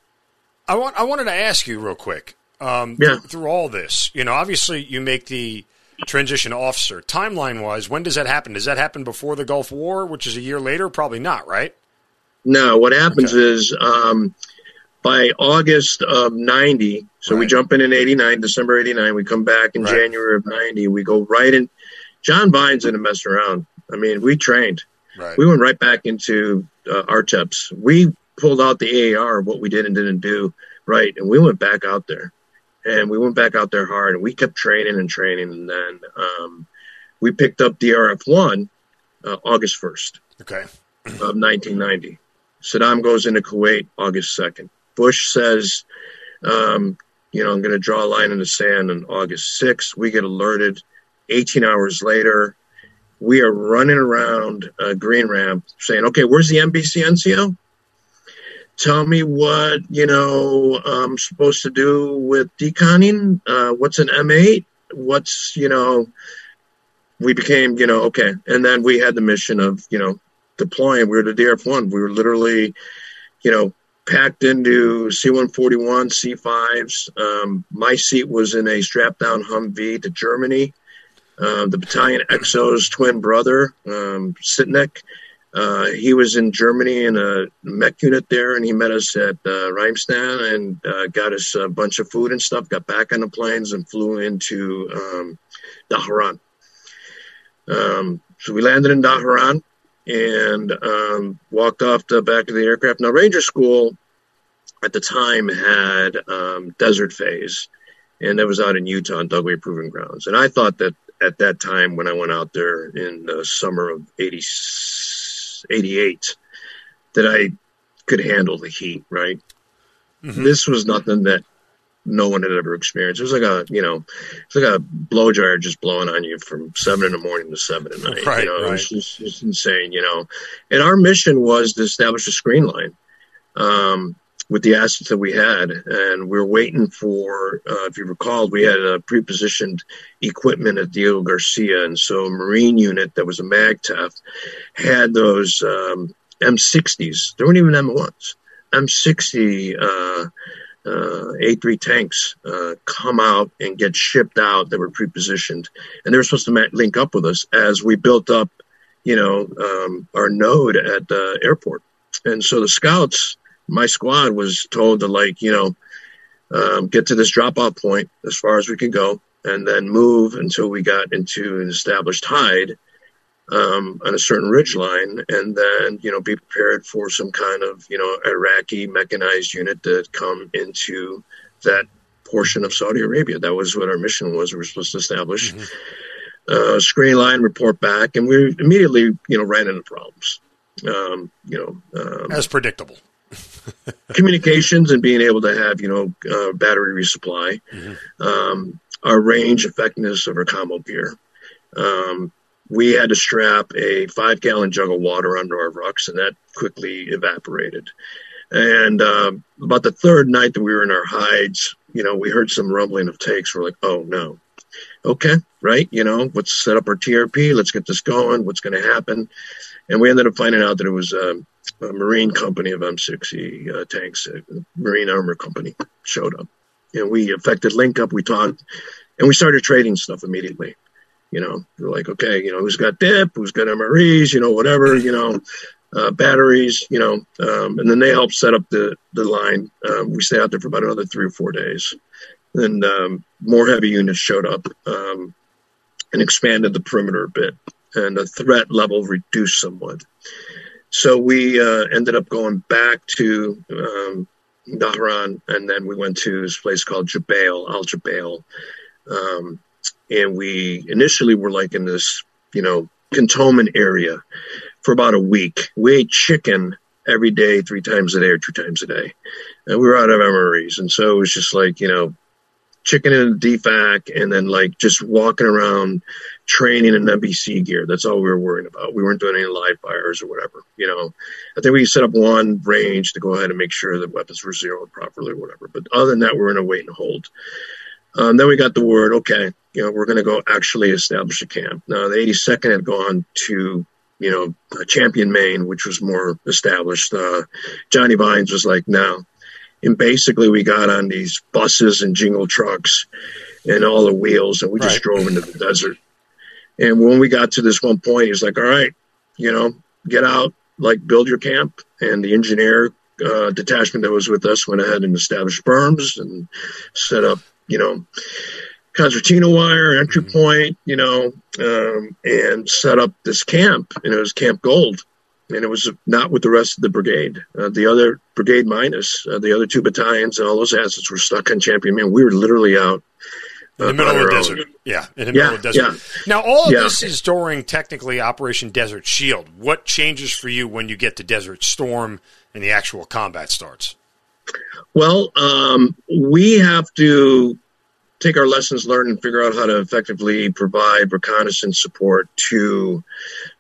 I want I wanted to ask you real quick. Um, yeah. Th- through all this, you know, obviously you make the transition officer. Timeline wise, when does that happen? Does that happen before the Gulf War, which is a year later? Probably not, right? No. What happens okay. is um, by August of '90, so right. we jump in in '89, December '89. We come back in right. January of '90. We go right in. John Vines didn't mess around. I mean, we trained. Right. We went right back into uh, ARTEPs. We pulled out the AAR of what we did and didn't do right, and we went back out there and we went back out there hard and we kept training and training and then um, we picked up DRF one uh, August first. Okay. of 1990. Saddam goes into Kuwait August 2nd. Bush says, um, you know, I'm going to draw a line in the sand on August 6th. We get alerted. 18 hours later, we are running around a green ramp saying, okay, where's the NBC NCO? tell me what you know I'm supposed to do with deconning. Uh, what's an M8? What's you know? We became you know okay, and then we had the mission of you know deploying. We were the DRF one. We were literally you know packed into C141 C5s. Um, my seat was in a strap-down Humvee to Germany. Uh, the battalion XO's twin brother, um, Sitnik, uh, he was in Germany in a mech unit there, and he met us at uh, Ramstein and uh, got us a bunch of food and stuff. Got back on the planes and flew into um, Dhahran. Um, so we landed in Dhahran and um, walked off the back of the aircraft. Now, Ranger School at the time had um, Desert Phase, and that was out in Utah on Dugway Proving Grounds. And I thought that at that time, when I went out there in the summer of '86 88 that I could handle the heat, right? Mm-hmm. This was nothing that no one had ever experienced. It was like a, you know, it's like a blow dryer just blowing on you from seven in the morning to seven at night. Right, you know, right. it was just, insane, you know. And our mission was to establish a screen line. Um, with the assets that we had, and we were waiting for. Uh, if you recall, we had a pre-positioned equipment at Diego Garcia, and so a Marine unit that was a MAGTF had those um, M60s. They weren't even M1s. M60 uh, uh, A3 tanks uh, come out and get shipped out that were pre-positioned, and they were supposed to link up with us as we built up, you know, um, our node at the airport. And so the scouts my squad was told to like you know um, get to this drop off point as far as we could go and then move until we got into an established hide um, on a certain ridge line and then you know be prepared for some kind of you know iraqi mechanized unit to come into that portion of saudi arabia that was what our mission was we were supposed to establish mm-hmm. uh, screen line report back and we immediately you know ran into problems um, you know um, as predictable [LAUGHS] communications and being able to have you know uh, battery resupply, mm-hmm. um, our range effectiveness of our commo gear. Um, we had to strap a five gallon jug of water under our rucks, and that quickly evaporated. And uh, about the third night that we were in our hides, you know, we heard some rumbling of takes. We're like, oh no, okay, right? You know, let's set up our TRP. Let's get this going. What's going to happen? And we ended up finding out that it was um, a Marine company of M60 uh, tanks, a Marine Armor Company showed up. And we affected link up, we talked, and we started trading stuff immediately. You know, we're like, okay, you know, who's got dip, who's got MREs, you know, whatever, you know, uh, batteries, you know, um, and then they help set up the, the line. Um, we stay out there for about another three or four days. and um, more heavy units showed up um, and expanded the perimeter a bit, and the threat level reduced somewhat. So we uh, ended up going back to um, and then we went to this place called Jubail, Al Jubail. Um, and we initially were like in this, you know, cantonment area for about a week. We ate chicken every day, three times a day or two times a day. And we were out of MREs. And so it was just like, you know, chicken in a DFAC and then like just walking around training in NBC gear. That's all we were worrying about. We weren't doing any live fires or whatever, you know. I think we set up one range to go ahead and make sure that weapons were zeroed properly or whatever. But other than that, we are in a wait and hold. Um, then we got the word, okay, you know, we're going to go actually establish a camp. Now, the 82nd had gone to, you know, Champion, Main, which was more established. Uh, Johnny Vines was like, no, and basically, we got on these buses and jingle trucks and all the wheels, and we just right. drove into the desert. And when we got to this one point, he's like, "All right, you know, get out, like build your camp." And the engineer uh, detachment that was with us went ahead and established berms and set up, you know, concertina wire entry point, you know, um, and set up this camp. And it was Camp Gold and it was not with the rest of the brigade. Uh, the other brigade minus uh, the other two battalions and all those assets were stuck on Champion Main. We were literally out in the uh, middle of the desert. Own. Yeah, in the middle of the desert. Yeah. Now, all of yeah. this is during technically Operation Desert Shield. What changes for you when you get to Desert Storm and the actual combat starts? Well, um, we have to take our lessons learned and figure out how to effectively provide reconnaissance support to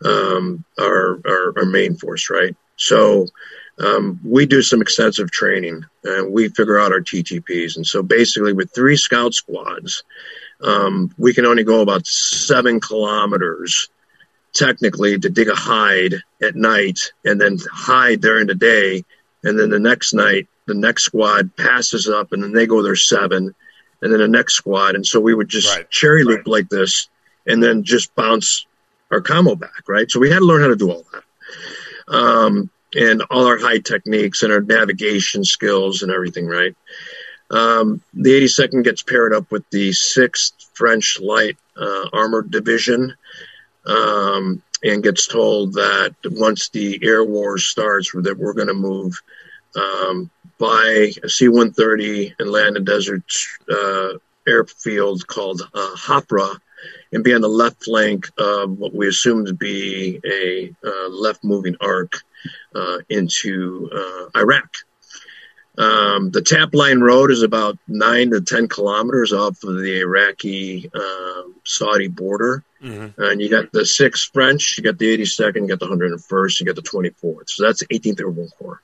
um, our, our, our main force, right? So um, we do some extensive training and we figure out our TTPs. And so basically, with three scout squads, um, we can only go about seven kilometers technically to dig a hide at night and then hide during the day. And then the next night, the next squad passes up and then they go their seven and then the next squad. And so we would just right. cherry loop right. like this and then just bounce our commo back, right? So we had to learn how to do all that. Um, and all our high techniques and our navigation skills and everything, right? Um, the 82nd gets paired up with the 6th French Light uh, Armored Division um, and gets told that once the air war starts, that we're going to move um, by a C 130 and land a desert uh, airfield called uh, Hafra and be on the left flank of what we assume to be a uh, left moving arc uh, into uh, Iraq. Um, the Tap Line Road is about nine to 10 kilometers off of the Iraqi um, Saudi border. Mm-hmm. And you got the 6th French, you got the 82nd, you got the 101st, you got the 24th. So that's the 18th Airborne Corps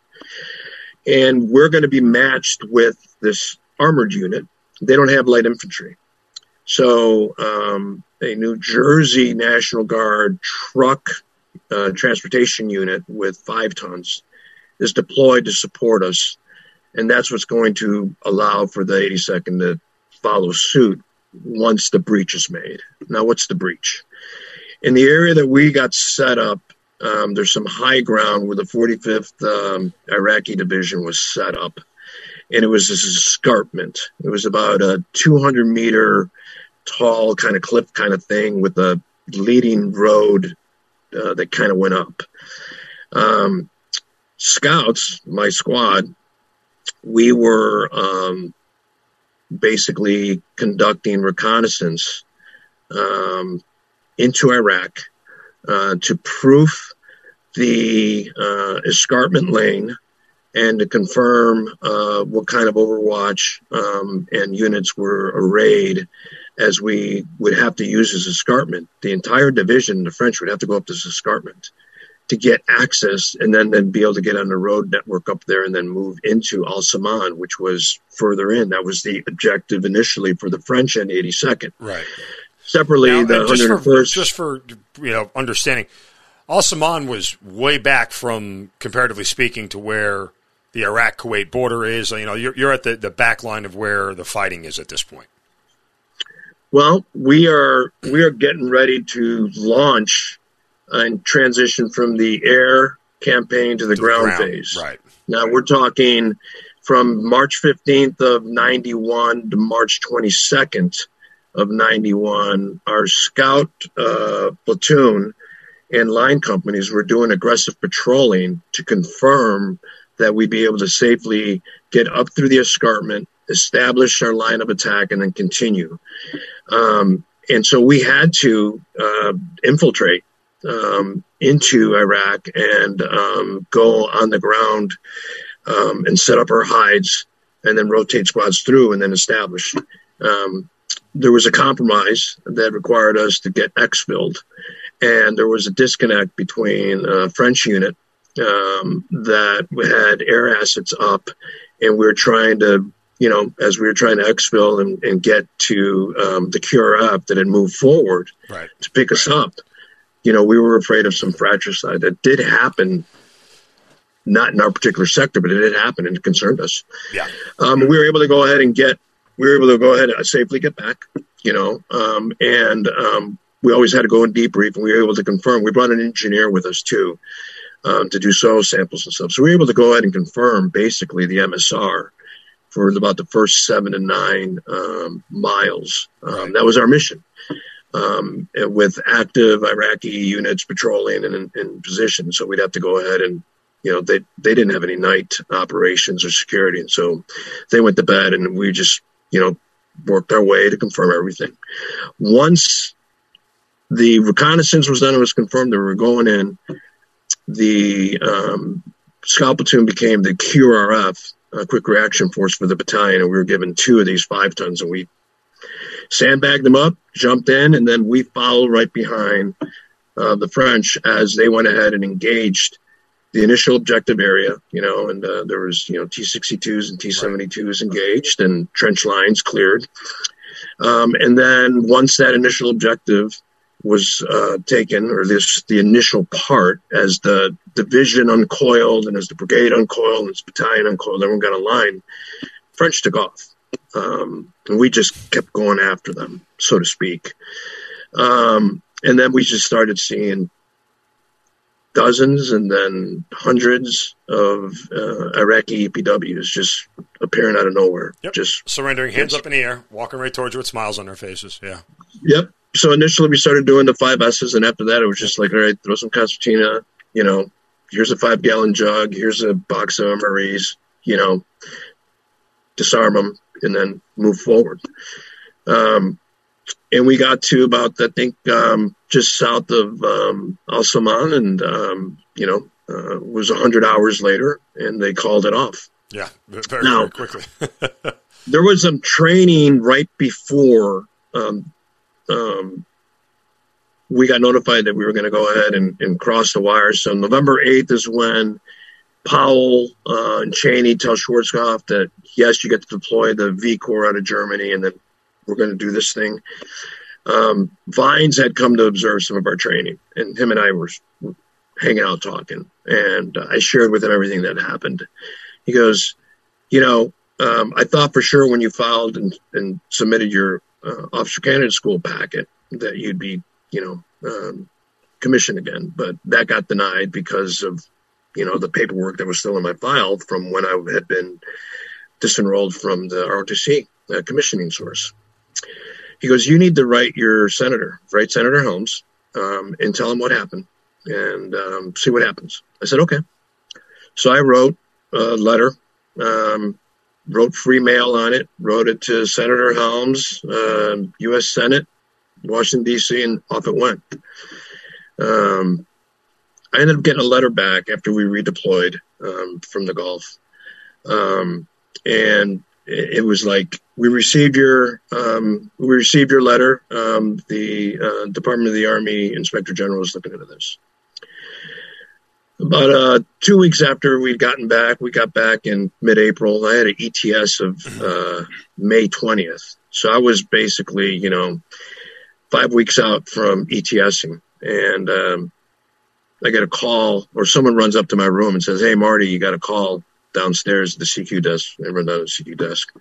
and we're going to be matched with this armored unit. They don't have light infantry. So, um, a New Jersey National Guard truck uh, transportation unit with five tons is deployed to support us. And that's what's going to allow for the 82nd to follow suit once the breach is made. Now, what's the breach? In the area that we got set up um, there's some high ground where the 45th um, Iraqi division was set up, and it was this escarpment. It was about a 200 meter tall kind of cliff kind of thing with a leading road uh, that kind of went up. Um, scouts, my squad, we were um, basically conducting reconnaissance um, into Iraq to proof the uh, escarpment lane and to confirm uh, what kind of overwatch um, and units were arrayed as we would have to use this escarpment. The entire division, the French would have to go up this escarpment to get access and then, then be able to get on the road network up there and then move into Al Saman, which was further in. That was the objective initially for the French and 82nd. Right. Separately, now, the just 101st. For, just for you know understanding, Al Saman was way back from, comparatively speaking, to where the Iraq Kuwait border is. You know, you're, you're at the, the back line of where the fighting is at this point. Well, we are we are getting ready to launch and transition from the air campaign to the, to ground, the ground, phase. Right. Now right. we're talking from March 15th of 91 to March 22nd of 91, our scout uh, platoon and line companies were doing aggressive patrolling to confirm that we'd be able to safely get up through the escarpment, establish our line of attack, and then continue. Um, and so we had to uh, infiltrate um, into Iraq and um, go on the ground um, and set up our hides and then rotate squads through and then establish. Um, there was a compromise that required us to get exfilled, and there was a disconnect between a French unit um, that had air assets up, and we were trying to, you know, as we were trying to exfil and, and get to um, the QRF that had moved forward right. to pick us up. You know, we were afraid of some fratricide that did happen not in our particular sector, but it did happen and it concerned us. Yeah. Um, we were able to go ahead and get, we were able to go ahead and safely get back, you know, um, and um, we always had to go and debrief and we were able to confirm. We brought an engineer with us too um, to do soil samples and stuff. So we were able to go ahead and confirm basically the MSR for about the first seven to nine um, miles. Um, that was our mission. Um, with active Iraqi units patrolling and in, in position. So we'd have to go ahead and you know they they didn't have any night operations or security and so they went to bed and we just you know worked our way to confirm everything. Once the reconnaissance was done and was confirmed that we were going in the um, scout platoon became the qrf a quick reaction force for the battalion and we were given two of these five tons and we sandbagged them up jumped in and then we followed right behind uh, the french as they went ahead and engaged the initial objective area, you know, and uh, there was, you know, T-62s and T-72s engaged and trench lines cleared. Um, and then once that initial objective was uh, taken, or this the initial part, as the division uncoiled and as the brigade uncoiled and as battalion uncoiled, everyone got a line. French took off, um, and we just kept going after them, so to speak. Um, and then we just started seeing dozens and then hundreds of uh, Iraqi EPWs just appearing out of nowhere. Yep. Just surrendering, hands up in the air, walking right towards you with smiles on their faces. Yeah. Yep. So initially we started doing the five S's, and after that it was just like, all right, throw some concertina. You know, here's a five gallon jug. Here's a box of MREs. You know, disarm them and then move forward. Um, and we got to about I think um, just south of um, Al Saman, and um, you know uh, was hundred hours later, and they called it off. Yeah, very, now, very quickly. [LAUGHS] there was some training right before um, um, we got notified that we were going to go ahead and, and, cross the wire. So November eighth is when Powell uh, and Cheney tell Schwarzkopf that yes, you get to deploy the V Corps out of Germany, and then we're going to do this thing. Um, Vines had come to observe some of our training, and him and I were hanging out talking, and I shared with him everything that happened. He goes, you know, um, I thought for sure when you filed and, and submitted your uh, officer candidate school packet that you'd be, you know, um, commissioned again, but that got denied because of, you know, the paperwork that was still in my file from when I had been disenrolled from the ROTC uh, commissioning source. He goes, you need to write your senator, write Senator Helms, um, and tell him what happened and um, see what happens. I said, okay. So I wrote a letter, um, wrote free mail on it, wrote it to Senator Helms, uh, um, U.S. Senate, Washington, D.C., and off it went. Um, I ended up getting a letter back after we redeployed um, from the Gulf. And it was like we received your um, we received your letter. Um, the uh, Department of the Army Inspector General is looking into this. About uh, two weeks after we'd gotten back, we got back in mid-April. I had an ETS of uh, May twentieth, so I was basically, you know, five weeks out from ETSing, and um, I get a call, or someone runs up to my room and says, "Hey, Marty, you got a call downstairs at the CQ desk. Down the CQ desk,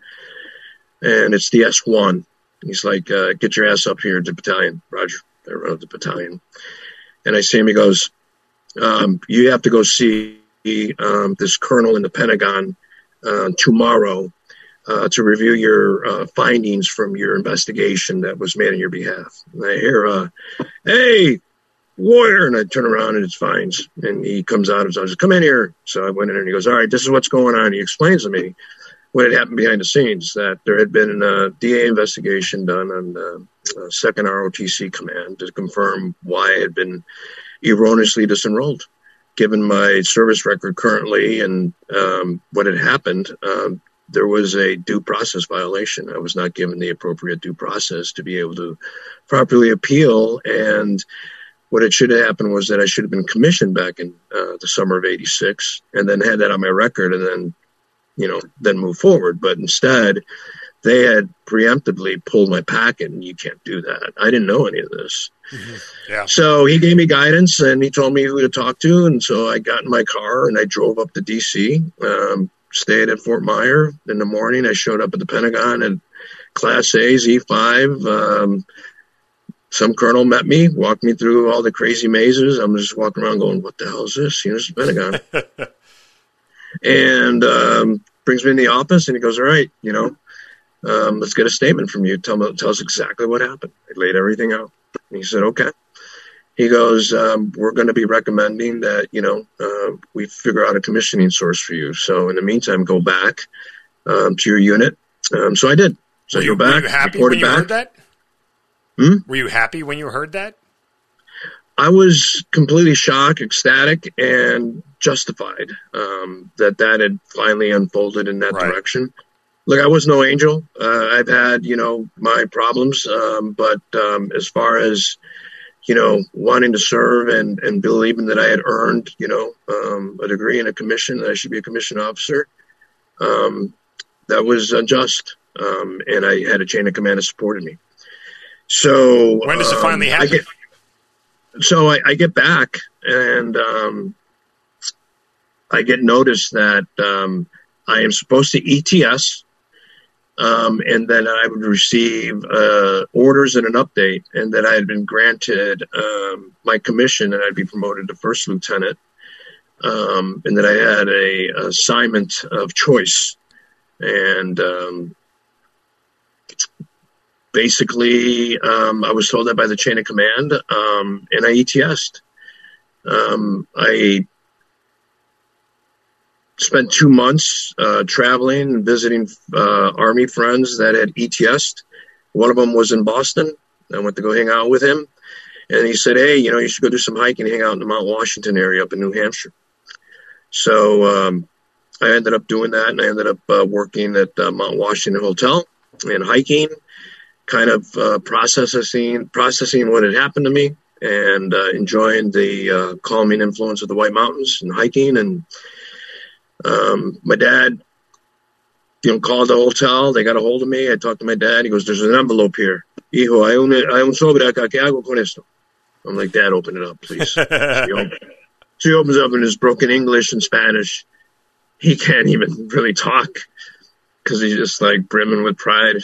and it's the S1. He's like, uh, "Get your ass up here to battalion, Roger." I run up the battalion, and I see him. He goes, um, "You have to go see um, this colonel in the Pentagon. uh, tomorrow uh, to review your uh, findings from your investigation that was made on your behalf. And I hear, uh, hey, Warrior, and I turn around and it's Vines. And he comes out his office, come in here. So I went in and he goes, all right, this is what's going on. He explains to me what had happened behind the scenes, that there had been a DA investigation done on the uh, second ROTC command to confirm why I had been erroneously disenrolled. Given my service record currently and um, what had happened, um, there was a due process violation. I was not given the appropriate due process to be able to properly appeal. And what it should have happened was that I should have been commissioned back in uh, the summer of 86 and then had that on my record and then, you know, then move forward. But instead, they had preemptively pulled my packet and you can't do that. I didn't know any of this. Mm-hmm. Yeah. So he gave me guidance and he told me who to talk to. And so I got in my car and I drove up to DC. Um, stayed at Fort Myer in the morning. I showed up at the Pentagon and Class A Z5. Um, some colonel met me, walked me through all the crazy mazes. I'm just walking around going, "What the hell is this?" You know, it's the Pentagon. [LAUGHS] and um, brings me in the office and he goes, "All right, you know, um, let's get a statement from you. Tell me, tell us exactly what happened." I laid everything out. And he said, "Okay." he goes, um, "We're going to be recommending that you know uh, we figure out a commissioning source for you. So in the meantime, go back um, to your unit." Um, so I did. So you, I go back. Happy when you back. heard that? Hmm? Were you happy when you heard that? I was completely shocked, ecstatic, and justified um, that that had finally unfolded in that right. direction. Look, I was no angel. Uh, I've had, you know, my problems, um, but um, as far as you know, wanting to serve and, and believing that I had earned, you know, um, a degree and a commission, that I should be a commission officer. Um, that was unjust. Um, and I had a chain of command that supported me. So when does it finally um, happen? I get, so I, I, get back and um, I get notice that um, I am supposed to ETS um, and then I would receive uh, orders and an update, and that I had been granted um, my commission, and I'd be promoted to first lieutenant, um, and that I had a assignment of choice, and um, basically um, I was told that by the chain of command, um, and I ETS'd. I spent two months uh, traveling and visiting uh, Army friends that had ETS. One of them was in Boston. I went to go hang out with him. And he said, Hey, you know, you should go do some hiking, hang out in the Mount Washington area up in New Hampshire. So um, I ended up doing that and I ended up uh, working at uh, Mount Washington Hotel and hiking, kind of uh, processing, processing what had happened to me and uh, enjoying the calming influence of the White Mountains and hiking and um, my dad, you know, called the hotel. They got a hold of me. I talked to my dad. He goes, "There's an envelope here. Hijo, hay un, hay un sobre acá. ¿Qué hago con esto?" I'm like, "Dad, open it up, please." so, [LAUGHS] he opens, so he opens up in his broken English and Spanish. He can't even really talk because he's just like brimming with pride.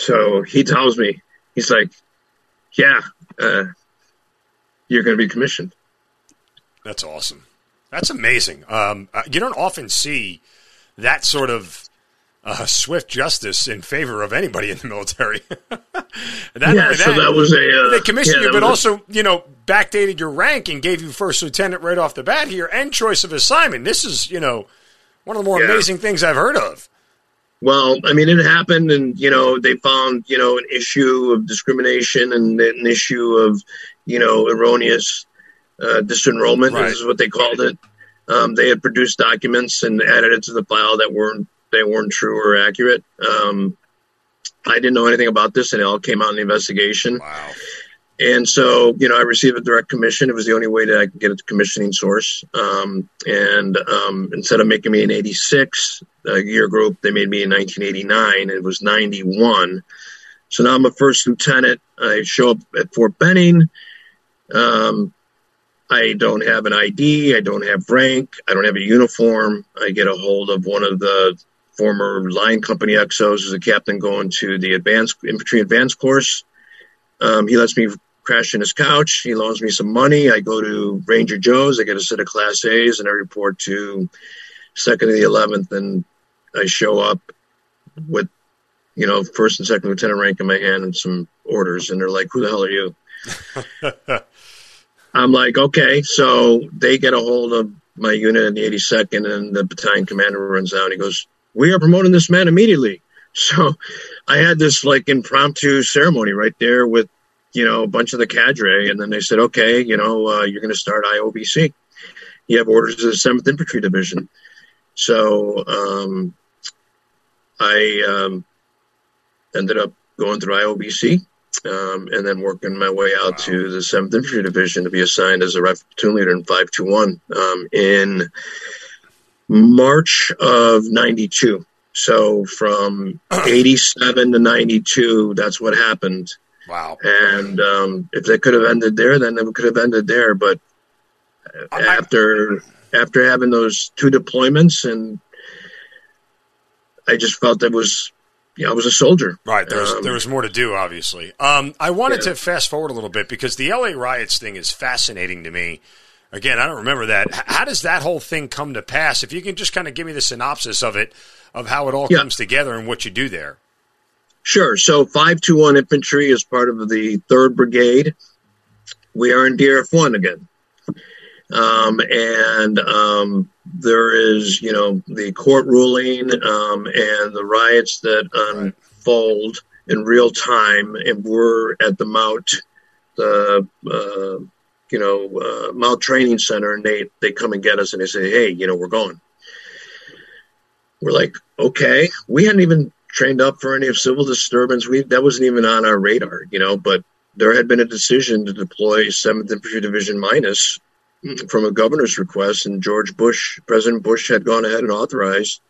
So he tells me, he's like, "Yeah, uh, you're going to be commissioned." That's awesome. That's amazing. Um, uh, you don't often see that sort of uh, swift justice in favor of anybody in the military. [LAUGHS] that, yeah, that, so that was a uh, they commissioned yeah, you, but also you know backdated your rank and gave you first lieutenant right off the bat here, and choice of assignment. This is you know one of the more yeah. amazing things I've heard of. Well, I mean, it happened, and you know they found you know an issue of discrimination and an issue of you know erroneous uh, disenrollment right. is what they called it. Um, they had produced documents and added it to the file that weren't they weren't true or accurate. Um, I didn't know anything about this, and it all came out in the investigation. Wow. And so, you know, I received a direct commission. It was the only way that I could get a commissioning source. Um, and um, instead of making me an 86 year group, they made me in 1989. It was 91. So now I'm a first lieutenant. I show up at Fort Benning. Um, I don't have an ID. I don't have rank. I don't have a uniform. I get a hold of one of the former line company XOs as a captain going to the advanced infantry advanced course. Um, he lets me crash in his couch. He loans me some money. I go to Ranger Joe's. I get a set of Class A's, and I report to second of the eleventh and I show up with, you know, first and second lieutenant rank in my hand and some orders, and they're like, "Who the hell are you?" [LAUGHS] I'm like, "Okay." So they get a hold of my unit in the 82nd, and the battalion commander runs out. And he goes, "We are promoting this man immediately." [LAUGHS] So I had this like impromptu ceremony right there with, you know, a bunch of the cadre, and then they said, "Okay, you know, uh, you're going to start IOBC. You have orders of the Seventh Infantry Division." So um, I um, ended up going through IOBC um, and then working my way out wow. to the 7th Infantry Division to be assigned as a rifle platoon leader in 521 um, in March of 92. So from [CLEARS THROAT] 87 to 92, that's what happened. Wow. And um, if they could have ended there, then it could have ended there. But after after having those two deployments and I just felt that was yeah, I was a soldier. Right. There was, um, there was more to do, obviously. Um, I wanted yeah. to fast forward a little bit because the LA riots thing is fascinating to me. Again, I don't remember that. How does that whole thing come to pass? If you can just kind of give me the synopsis of it, of how it all yeah. comes together and what you do there. Sure. So 521 Infantry is part of the 3rd Brigade. We are in DRF 1 again. Um, and um, there is, you know, the court ruling um, and the riots that unfold in real time. And we're at the Mount, the, uh, you know, uh, Mount Training Center, and they, they come and get us and they say, hey, you know, we're going. We're like, okay. We hadn't even trained up for any of civil disturbance. We That wasn't even on our radar, you know, but there had been a decision to deploy 7th Infantry Division minus from a governor's request, and George Bush, President Bush, had gone ahead and authorized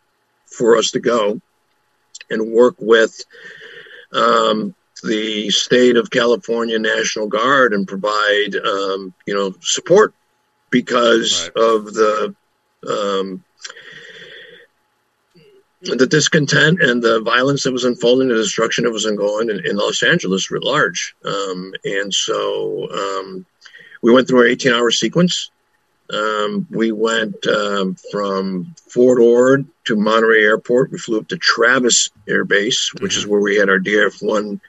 for us to go and work with um, the state of California National Guard and provide, um, you know, support because right. of the um, the discontent and the violence that was unfolding, the destruction that was ongoing in, in Los Angeles writ large. Um, and so um, we went through our 18 hour sequence. Um, we went um, from Fort Ord to Monterey Airport. We flew up to Travis Air Base, which is where we had our DF 1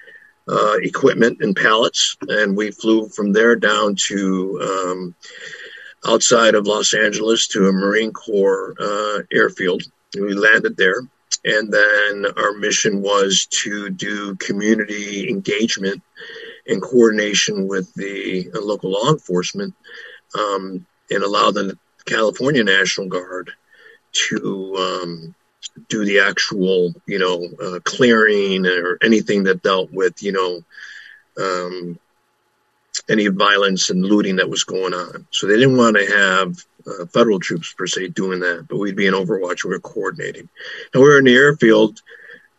uh, equipment and pallets. And we flew from there down to um, outside of Los Angeles to a Marine Corps uh, airfield. We landed there. And then our mission was to do community engagement in coordination with the uh, local law enforcement um, and allow the California National Guard to um, do the actual, you know, uh, clearing or anything that dealt with, you know, um, any violence and looting that was going on. So they didn't want to have uh, federal troops per se doing that, but we'd be in Overwatch. We were coordinating, and we were in the airfield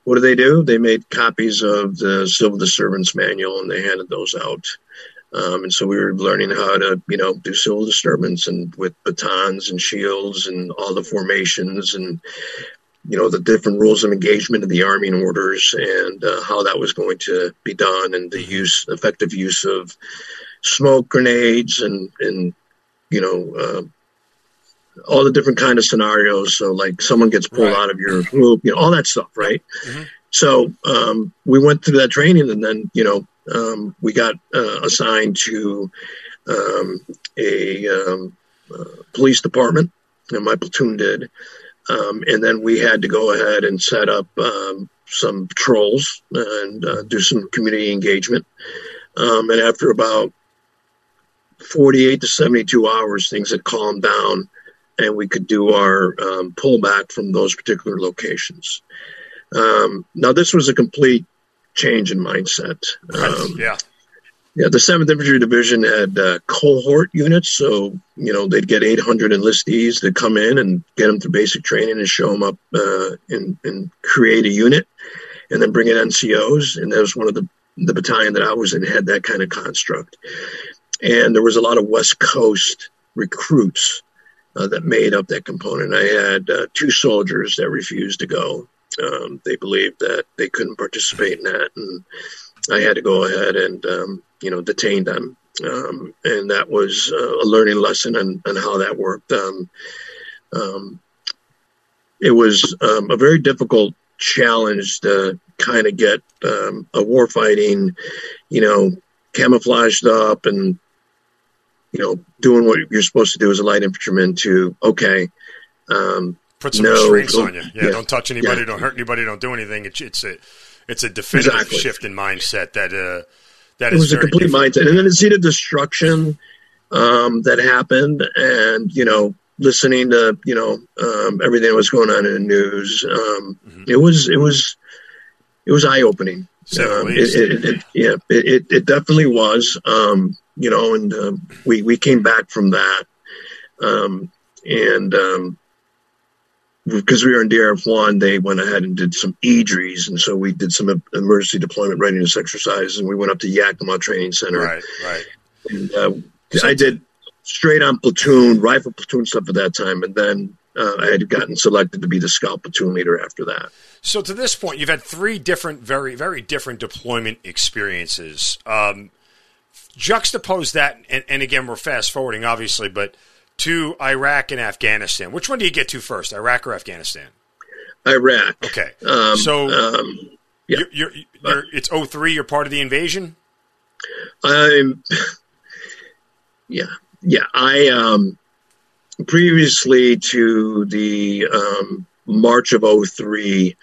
what do they do? They made copies of the civil disturbance manual and they handed those out. Um, and so we were learning how to, you know, do civil disturbance and with batons and shields and all the formations and, you know, the different rules of engagement of the arming orders and uh, how that was going to be done and the use, effective use of smoke grenades and, and, you know, uh, all the different kind of scenarios. So like someone gets pulled right. out of your group, you know, all that stuff, right? Mm-hmm. So um, we went through that training, and then you know um, we got uh, assigned to um, a um, uh, police department, and my platoon did, um, and then we had to go ahead and set up um, some patrols and uh, do some community engagement. and after about 48 to 72 hours, things had calmed down and we could do our um, pullback from those particular locations. Um, now, this was a complete change in mindset. Um, yeah. Yeah, the 7th Infantry Division had uh, cohort units, so you know they'd get 800 enlistees to come in and get them through basic training and show them up uh, and, and create a unit, and then bring in NCOs. And that was one of the the battalion that I was in had that kind of construct. And there was a lot of West Coast recruits uh, that made up that component. I had uh, two soldiers that refused to go. Um, they believed that they couldn't participate in that, and I had to go ahead and um, you know detain them. Um, and that was uh, a learning lesson on, on how that worked. Um, um, it was um, a very difficult challenge to kind of get a warfighting, you know, camouflaged up and you know doing what you're supposed to do as a light infantryman to okay. Um, Put some no, restraints on you. Yeah, yeah, don't touch anybody, yeah. don't hurt anybody, don't do anything. It's, it's a it's a definitive exactly. shift in mindset that uh, that it was a complete different. mindset, and then to see the destruction um, that happened, and you know listening to you know um, everything that was going on in the news. Um, mm-hmm. It was it was it was eye opening. Um, it, it, it, yeah, it, it definitely was. Um, you know, and uh, we we came back from that, um, and um, because we were in DRF one, they went ahead and did some EDRES, and so we did some emergency deployment readiness exercises, and we went up to Yakima Training Center. Right, right. And uh, I did straight on platoon, rifle platoon stuff at that time, and then uh, I had gotten selected to be the scout platoon leader after that. So to this point, you've had three different, very, very different deployment experiences. Um, juxtapose that, and, and, again, we're fast forwarding, obviously, but to Iraq and Afghanistan. Which one do you get to first, Iraq or Afghanistan? Iraq. Okay. Um, so um, yeah. You're, you're, you're, it's 03, you're part of the invasion? I'm, [LAUGHS] yeah yeah, I um, previously to the um, March of 03,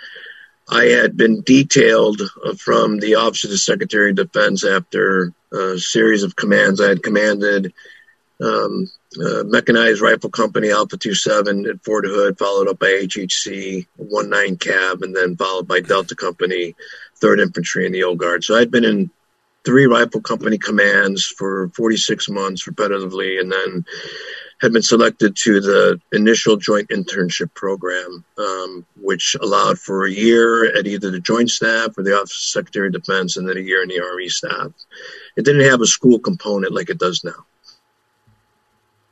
I had been detailed from the Office of the Secretary of Defense after a series of commands. I had commanded um, Mechanized Rifle Company Alpha 27 at Fort Hood, followed up by HHC 19 Cav, and then followed by Delta Company, 3rd Infantry in the Old Guard. So I'd been in three rifle company commands for 46 months repetitively, and then had been selected to the initial joint internship program, um, which allowed for a year at either the Joint Staff or the Office of Secretary of Defense, and then a year in the Army staff. It didn't have a school component like it does now.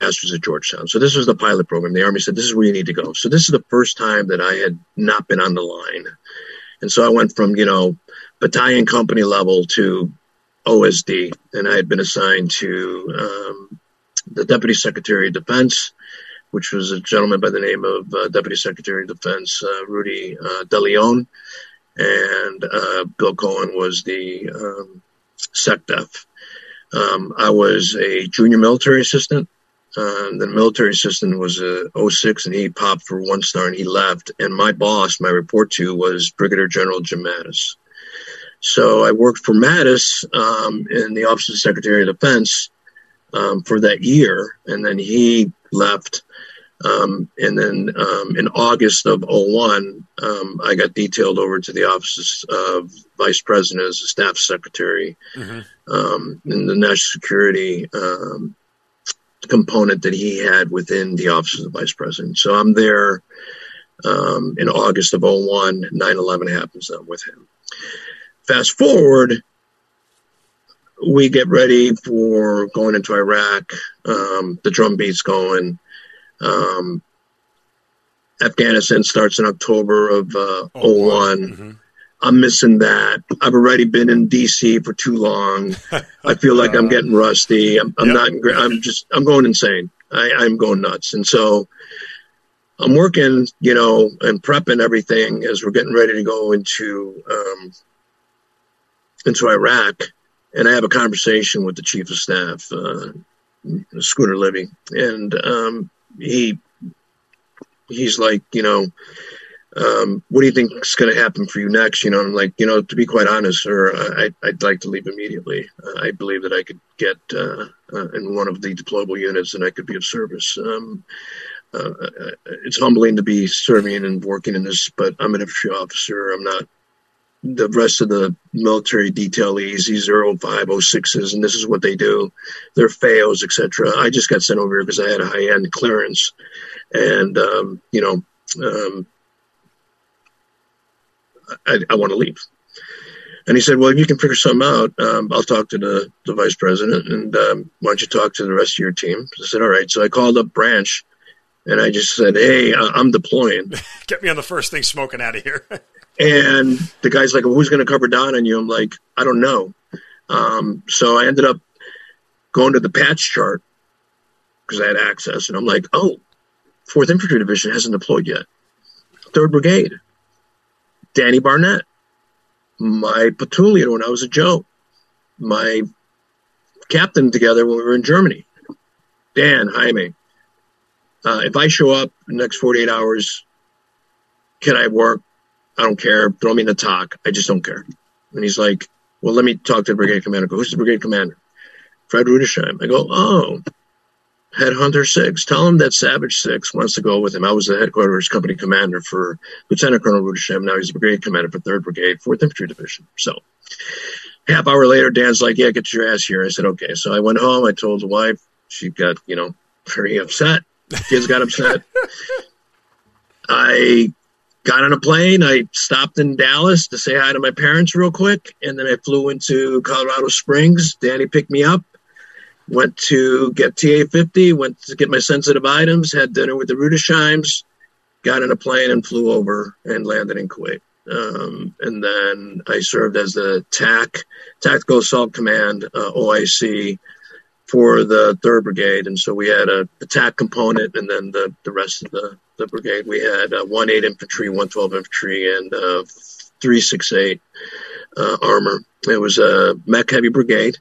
Masters at Georgetown. So this was the pilot program. The Army said, "This is where you need to go." So this is the first time that I had not been on the line, and so I went from you know battalion company level to OSD, and I had been assigned to um, the Deputy Secretary of Defense, which was a gentleman by the name of uh, Deputy Secretary of Defense uh, Rudy uh, DeLeon, and uh, Bill Cohen was the um, SecDef. Um, I was a junior military assistant. Uh, the military assistant was a 06 and he popped for one star and he left. And my boss, my report to, was Brigadier General Jim Mattis. So I worked for Mattis um, in the Office of the Secretary of Defense um, for that year, and then he left. Um, and then um, in August of 01, um, I got detailed over to the Office of Vice President as a staff secretary mm-hmm. Um, in the national security component that he had within the Office of the Vice President. So I'm there in August of 01. 9 11 happens with him. Fast forward, we get ready for going into Iraq. Um, the drum beat's going. Um, Afghanistan starts in October of uh, oh, 01. Mm-hmm. I'm missing that. I've already been in DC for too long. [LAUGHS] I feel like I'm getting rusty. I'm, I'm yep. not. I'm just. I'm going insane. I, I'm going nuts. And so I'm working, you know, and prepping everything as we're getting ready to go into um, into Iraq, and I have a conversation with the chief of staff, uh, Scooter Libby, and um, he he's like, you know, um, what do you think is going to happen for you next? You know, I'm like, you know, to be quite honest, sir, I, would like to leave immediately. Uh, I believe that I could get uh, uh, in one of the deployable units and I could be of service. Um, uh, uh, it's humbling to be serving and working in this, but I'm an infantry officer. I'm not the rest of the military detailees, these are 05, 06s, and this is what they do. They're FAOs, etc. I just got sent over here because I had a high end clearance, and um, you know, um, I, I want to leave. And he said, "Well, if you can figure something out, um, I'll talk to the, the vice president, and um, why don't you talk to the rest of your team?" I said, "All right." So I called up Branch, and I just said, "Hey, I'm deploying. [LAUGHS] Get me on the first thing smoking out of here." [LAUGHS] And the guy's like, well, who's going to cover down on you? I'm like, I don't know. Um, so I ended up going to the patch chart because I had access. And I'm like, oh, 4th Infantry Division hasn't deployed yet. Third Brigade, Danny Barnett, my platoon when I was a Joe, my captain together when we were in Germany, Dan Jaime. Uh, if I show up in the next 48 hours, can I work? I don't care. Throw me in the TOC. I just don't care. And he's like, well, let me talk to the brigade commander. I go, who's the brigade commander? Fred Rudesheim. I go, oh, Headhunter Six. Tell him that Savage Six wants to go with him. I was the headquarters company commander for Lieutenant Colonel Rudesheim. Now he's the brigade commander for Third Brigade, Fourth Infantry Division. So half hour later, Dan's like, "Yeah, get your ass here." I said, "Okay." So I went home. I told the wife. She got, you know, very upset. Kids got upset. [LAUGHS] I got on a plane. I stopped in Dallas to say hi to my parents real quick, and then I flew into Colorado Springs. Danny picked me up. Went to get TA 50, went to get my sensitive items, had dinner with the Rudesheims, got in a plane and flew over and landed in Kuwait. Um, and then I served as the TAC, Tactical Assault Command, uh, OIC, for the Third Brigade, and so we had a attack component, and then the, the rest of the, the brigade we had uh, one eight infantry, one twelve infantry, and uh, three six eight uh, armor. It was a mech heavy brigade.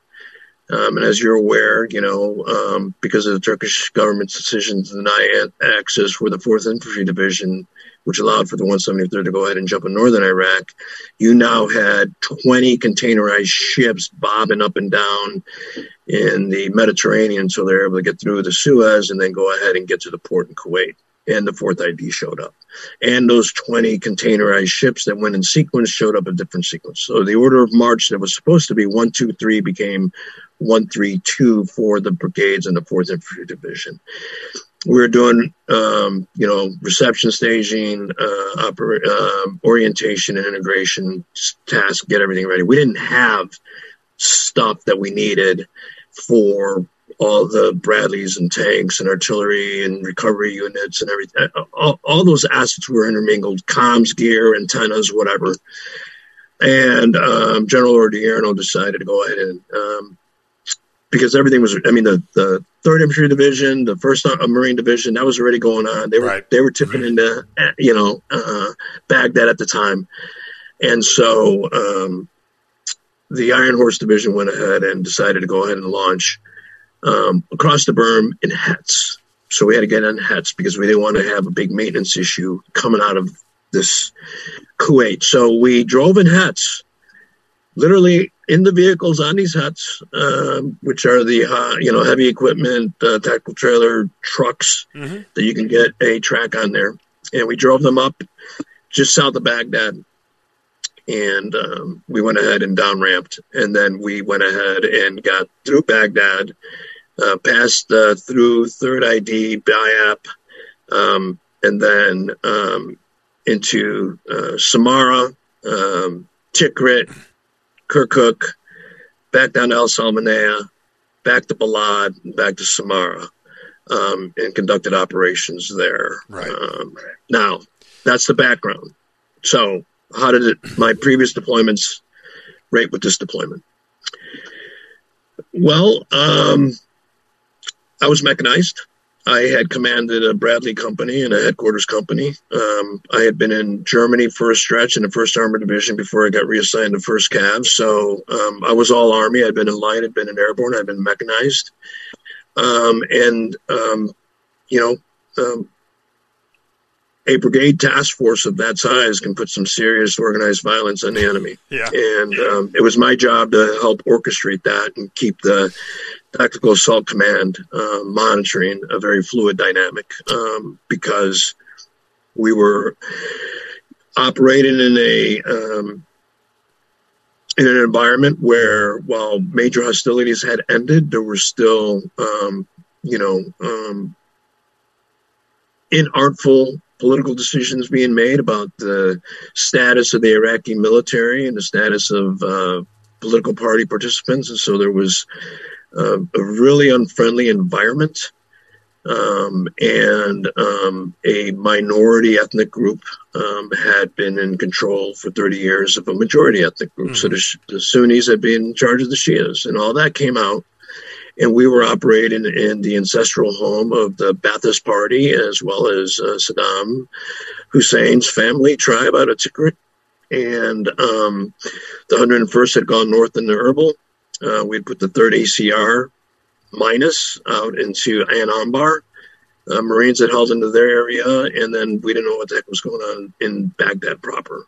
Um, and as you're aware, you know, um, because of the Turkish government's decision to deny access for the 4th Infantry Division, which allowed for the 173rd to go ahead and jump in northern Iraq, you now had 20 containerized ships bobbing up and down in the Mediterranean. So they're able to get through the Suez and then go ahead and get to the port in Kuwait. And the fourth ID showed up. And those 20 containerized ships that went in sequence showed up in different sequence. So the order of march that was supposed to be one, two, three became 132 for the brigades and the 4th Infantry Division. We were doing, um, you know, reception staging, uh, oper- uh, orientation and integration tasks, get everything ready. We didn't have stuff that we needed for all the Bradleys and tanks and artillery and recovery units and everything. All, all those assets were intermingled, comms gear, antennas, whatever. And um, General Odierno decided to go ahead and um, because everything was. I mean, the the third infantry division, the first uh, marine division, that was already going on. They were right. they were tipping right. into you know uh, Baghdad at the time, and so um, the Iron Horse division went ahead and decided to go ahead and launch um, across the berm in HETs. So we had to get on HETs because we didn't want to have a big maintenance issue coming out of this Kuwait. So we drove in HETs literally in the vehicles on these huts, um, which are the uh, you know heavy equipment, uh, tactical trailer trucks mm-hmm. that you can get a track on there, and we drove them up just south of Baghdad, and um, we went ahead and down ramped, and then we went ahead and got through Baghdad, uh, passed uh, through Third ID, BIAP, um, and then um, into uh, Samarra, um, Tikrit Kirkuk, back down to El Salmanea, back to Balad, back to Samarra, um, and conducted operations there. Right. Um, now, that's the background. So, how did it, my previous deployments rate with this deployment? Well, um, I was mechanized. I had commanded a Bradley company and a headquarters company. Um, I had been in Germany for a stretch in the First Armored Division before I got reassigned to First Cav. So um, I was all Army. I'd been in light, I'd been in airborne, I'd been mechanized, um, and um, you know, um, a brigade task force of that size can put some serious organized violence on the enemy. Yeah. And um, it was my job to help orchestrate that and keep the Tactical Assault Command uh, monitoring a very fluid dynamic um, because we were operating in a um, in an environment where, while major hostilities had ended, there were still, um, you know, um, inartful political decisions being made about the status of the Iraqi military and the status of uh, political party participants, and so there was uh, a really unfriendly environment. Um, and um, a minority ethnic group um, had been in control for 30 years of a majority ethnic group. Mm-hmm. So the, the, Sunnis had been in charge of the Shias, and all that came out. And we were operating in the ancestral home of the Ba'athist Party as well as uh, Saddam Hussein's family tribe out of Tikrit. And um, the 101st had gone north into Erbil. Uh, we'd put the 3rd ACR minus out into Ann Ambar. Uh, Marines had held into their area, and then we didn't know what the heck was going on in Baghdad proper.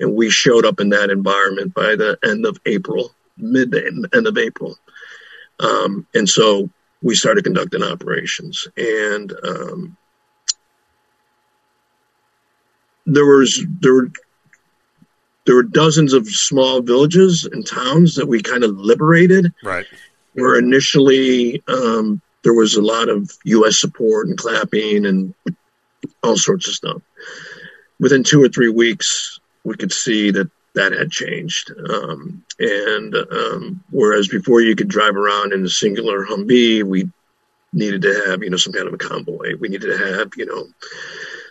And we showed up in that environment by the end of April, mid end of April. Um, and so we started conducting operations. And um, there was there were there were dozens of small villages and towns that we kind of liberated. Right. Where initially um, there was a lot of U.S. support and clapping and all sorts of stuff. Within two or three weeks, we could see that that had changed. Um, and um, whereas before you could drive around in a singular Humvee, we needed to have you know some kind of a convoy. We needed to have you know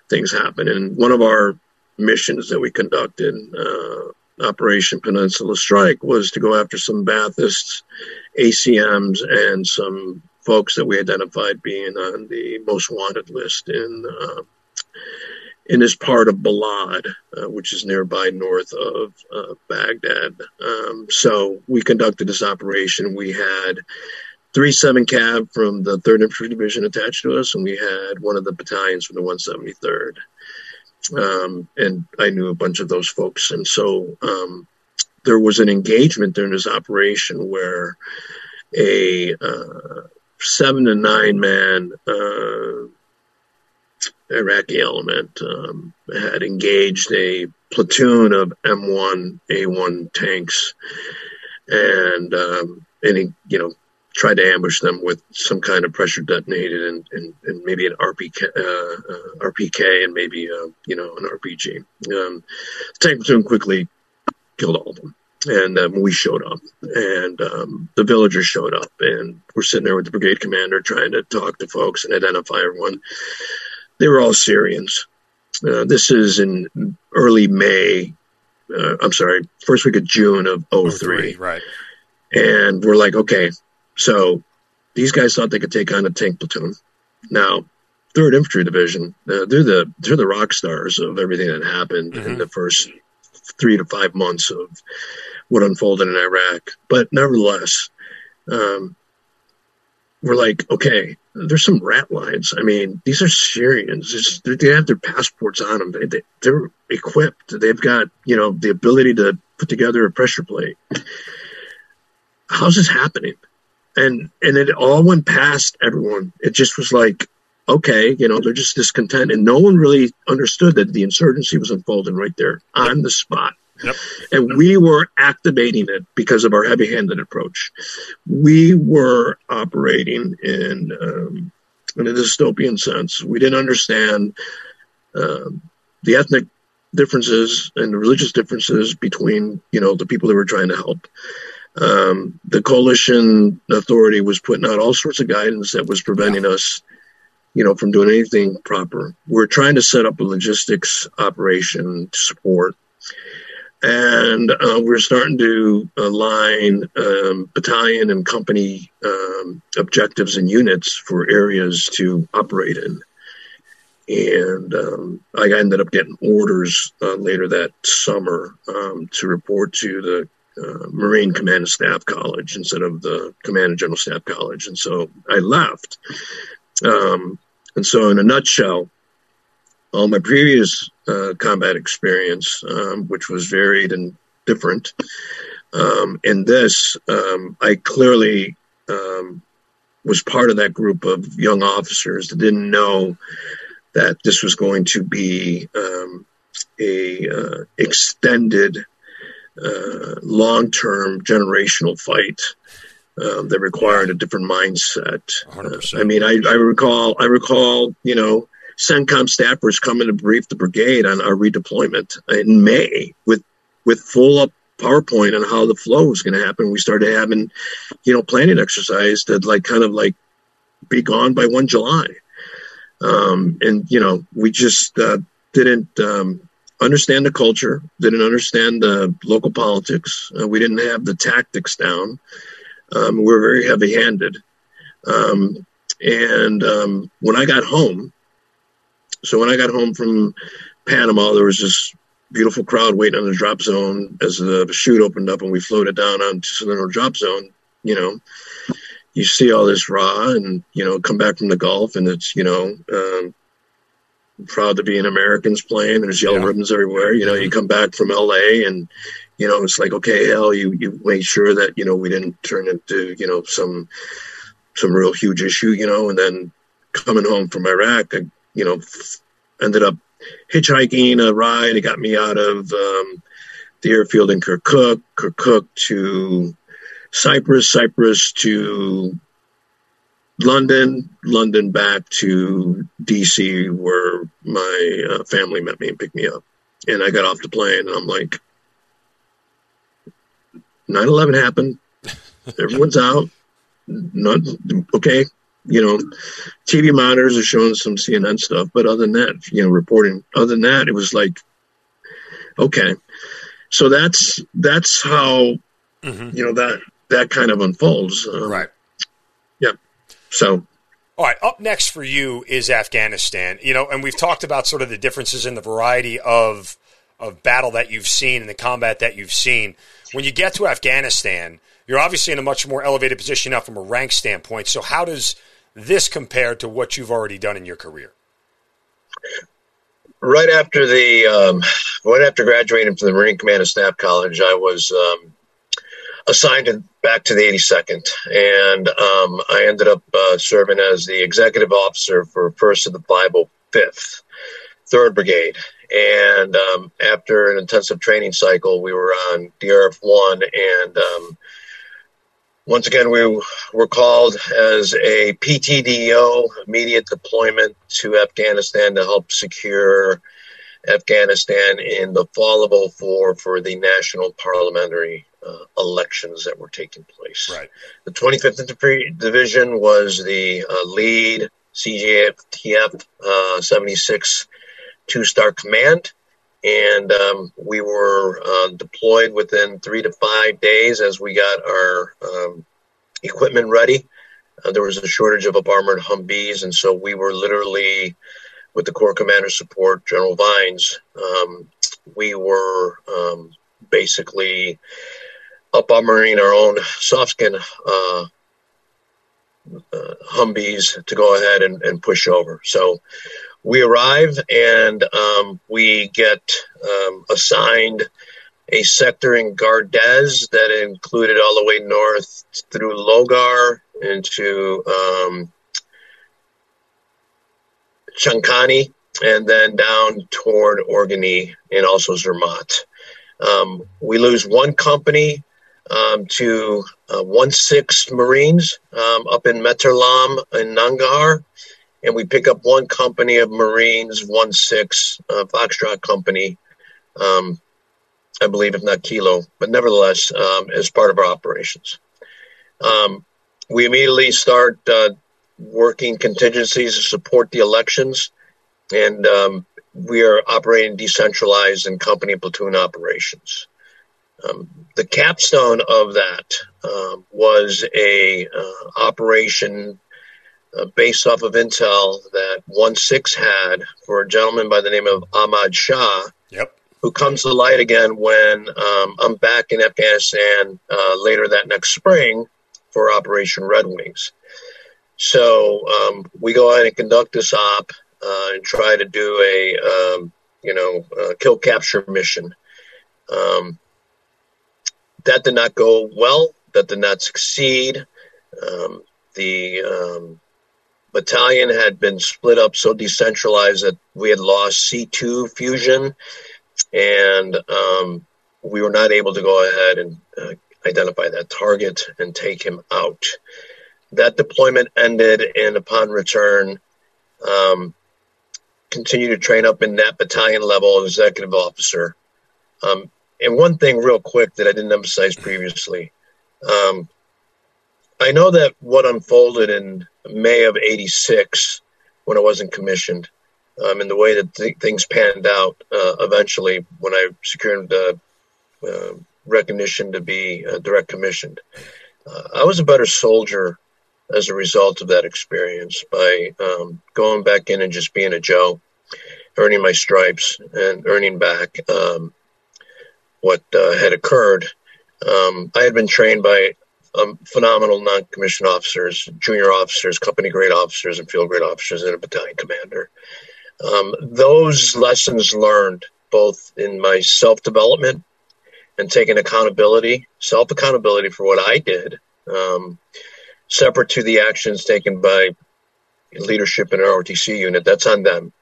things happen. And one of our missions that we conducted, uh, Operation Peninsula Strike, was to go after some Baathists, ACMs, and some folks that we identified being on the most wanted list in uh, in this part of Balad, uh, which is nearby north of uh, Baghdad. Um, so we conducted this operation. We had three seven Cav from the Third Infantry Division attached to us, and we had one of the battalions from the 173rd. Um, and I knew a bunch of those folks, and so um, there was an engagement during this operation where a uh, seven to nine man uh, Iraqi element um, had engaged a platoon of M1 A1 tanks, and um, and he, you know tried to ambush them with some kind of pressure detonated and, and, and maybe an RPK, uh, uh, RPK and maybe uh, you know an RPG. Um, the tank platoon quickly killed all of them and um, we showed up and um, the villagers showed up and we're sitting there with the brigade commander trying to talk to folks and identify everyone they were all syrians uh, this is in early may uh, i'm sorry first week of june of 03 right and we're like okay so these guys thought they could take on a tank platoon now third infantry division uh, they're the they're the rock stars of everything that happened mm-hmm. in the first three to five months of what unfolded in Iraq. But nevertheless, um, we're like, okay, there's some rat lines. I mean, these are Syrians. they have their passports on them. They, they're equipped. They've got, you know, the ability to put together a pressure plate. How's this happening? And and it all went past everyone. It just was like, okay, you know, they're just discontent, and no one really understood that the insurgency was unfolding right there on the spot. Yep. And we were activating it because of our heavy handed approach. We were operating in, um, in a dystopian sense. We didn't understand um, the ethnic differences and the religious differences between, you know, the people that were trying to help. Um, the coalition authority was putting out all sorts of guidance that was preventing us, you know, from doing anything proper. We're trying to set up a logistics operation to support and uh, we're starting to align um, battalion and company um, objectives and units for areas to operate in. And um, I ended up getting orders uh, later that summer um, to report to the uh, Marine Command and Staff College instead of the Command and General Staff College. And so I left. Um, and so, in a nutshell, all my previous uh, combat experience, um, which was varied and different. Um, in this, um, I clearly um, was part of that group of young officers that didn't know that this was going to be um, a uh, extended, uh, long-term generational fight. Um, that required a different mindset. Uh, I mean, I, I recall, I recall, you know, CENTCOM staffers coming to brief the brigade on our redeployment in May with with full up PowerPoint on how the flow was going to happen. We started having, you know, planning exercise that like kind of like be gone by one July. Um, and you know, we just uh, didn't um, understand the culture, didn't understand the local politics. Uh, we didn't have the tactics down. Um, we were very heavy handed. Um, and um, when I got home, so when I got home from Panama, there was this beautiful crowd waiting on the drop zone as the chute opened up and we floated down onto Salerno drop zone. You know, you see all this raw and, you know, come back from the Gulf and it's, you know, um, proud to be an Americans playing. There's yellow yeah. ribbons everywhere. You know, you come back from LA and, you know, it's like, okay, hell, you, you made sure that, you know, we didn't turn into, you know, some, some real huge issue, you know, and then coming home from Iraq, I, you know, ended up hitchhiking a ride. It got me out of um, the airfield in Kirkuk, Kirkuk to Cyprus, Cyprus to London, London back to DC, where my uh, family met me and picked me up. And I got off the plane, and I'm like, 9 11 happened. [LAUGHS] Everyone's out. Not, okay, you know, TV monitors are showing some CNN stuff, but other than that, you know, reporting. Other than that, it was like, okay, so that's that's how mm-hmm. you know that that kind of unfolds. Um, right. Yeah. So. All right. Up next for you is Afghanistan. You know, and we've talked about sort of the differences in the variety of of battle that you've seen and the combat that you've seen. When you get to Afghanistan, you're obviously in a much more elevated position now from a rank standpoint. So how does this compare to what you've already done in your career? Right after the um, right after graduating from the Marine Command and Staff College, I was um, assigned to, back to the 82nd, and um, I ended up uh, serving as the executive officer for First of the 505th, Third Brigade. And um, after an intensive training cycle, we were on DRF one, and um, once again, we were called as a PTDO, immediate deployment to Afghanistan to help secure Afghanistan in the fall of 04 for the national parliamentary uh, elections that were taking place. Right. The 25th Division was the uh, lead CJTF uh, 76 two star command and um, we were uh, deployed within three to five days as we got our um, equipment ready. Uh, there was a shortage of armored Humvees, and so we were literally, with the Corps Commander support, General Vines, um, we were um, basically up armoring our own soft skin uh, uh, Humvees to go ahead and, and push over. So we arrive and um, we get um, assigned a sector in Gardez that included all the way north through Logar into um, Chamkani and then down toward Orgun-E and also Zurmat. Um, we lose one company um, to uh, 1 6 Marines um, up in Mehtarlam in Nangarhar and we pick up one company of Marines, one six uh, Foxtrot company, um, I believe, if not Kilo, but nevertheless, um, as part of our operations. Um, we immediately start uh, working contingencies to support the elections, and um, we are operating decentralized and company platoon operations. Um, the capstone of that uh, was a uh, operation uh, based off of intel that 1 6 had for a gentleman by the name of Ahmad Shah. Yep. Who comes to light again when um, I'm back in Afghanistan uh, later that next spring for Operation Red Wings. So um, we go ahead and conduct this op uh, and try to do a um, you know kill capture mission. Um, that did not go well. That did not succeed. Um, the um, battalion had been split up so decentralized that we had lost C2 fusion and um, we were not able to go ahead and uh, identify that target and take him out. That deployment ended, and upon return, um, continued to train up in that battalion level executive officer. Um, and one thing, real quick, that I didn't emphasize previously um, I know that what unfolded in May of '86, when I wasn't commissioned, um, and the way that th- things panned out uh, eventually when I secured uh, recognition to be uh, direct commissioned. uh, I was a better soldier as a result of that experience by um, going back in and just being a Joe, earning my stripes and earning back um, what uh, had occurred. Um, I had been trained by um, phenomenal non-commissioned officers, junior officers, company grade officers, and field grade officers, and a battalion commander. Um, those lessons learned both in my self-development and taking accountability, self-accountability for what I did, um, separate to the actions taken by leadership in our ROTC unit. That's on them.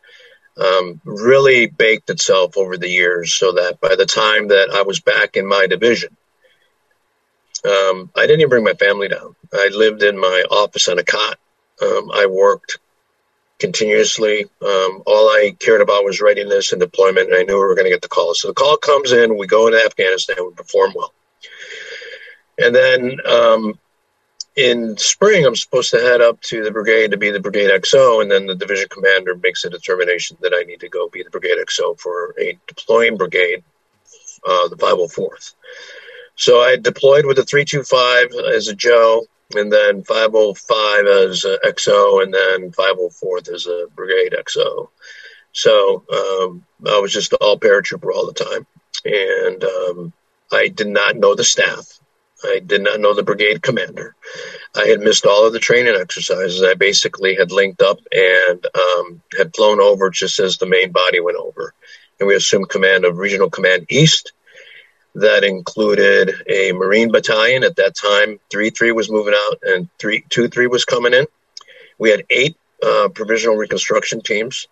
Um, really baked itself over the years so that by the time that I was back in my division, um, I didn't even bring my family down. I lived in my office on a cot. Um, I worked continuously. Um, all I cared about was readiness and deployment, and I knew we were going to get the call. So the call comes in, we go into Afghanistan, we perform well. And then um, in spring, I'm supposed to head up to the brigade to be the brigade XO, and then the division commander makes a determination that I need to go be the brigade XO for a deploying brigade, uh, the 504th. So I deployed with the 325 as a Joe, and then 505 as a XO, and then 504th as a brigade XO. So um, I was just all paratrooper all the time, and um, I did not know the staff. I did not know the brigade commander. I had missed all of the training exercises. I basically had linked up and um, had flown over just as the main body went over, and we assumed command of Regional Command East that included a Marine battalion. At that time, 3 3 was moving out and 3 2 3 was coming in. We had eight uh, provisional reconstruction teams.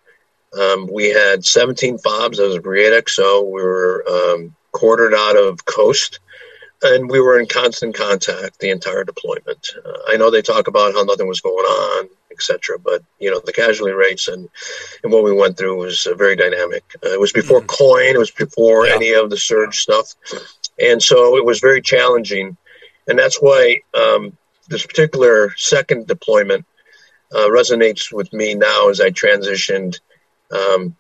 Um, we had 17 FOBs as a brigade XO. We were um, quartered out of Khost and we were in constant contact the entire deployment. Uh, I know they talk about how nothing was going on, etc., but you know the casualty rates and and what we went through was uh, very dynamic. Uh, it was before mm-hmm. COIN, it was before yeah. any of the surge stuff, and so it was very challenging, and that's why um, this particular second deployment uh, resonates with me now as I transitioned. Um,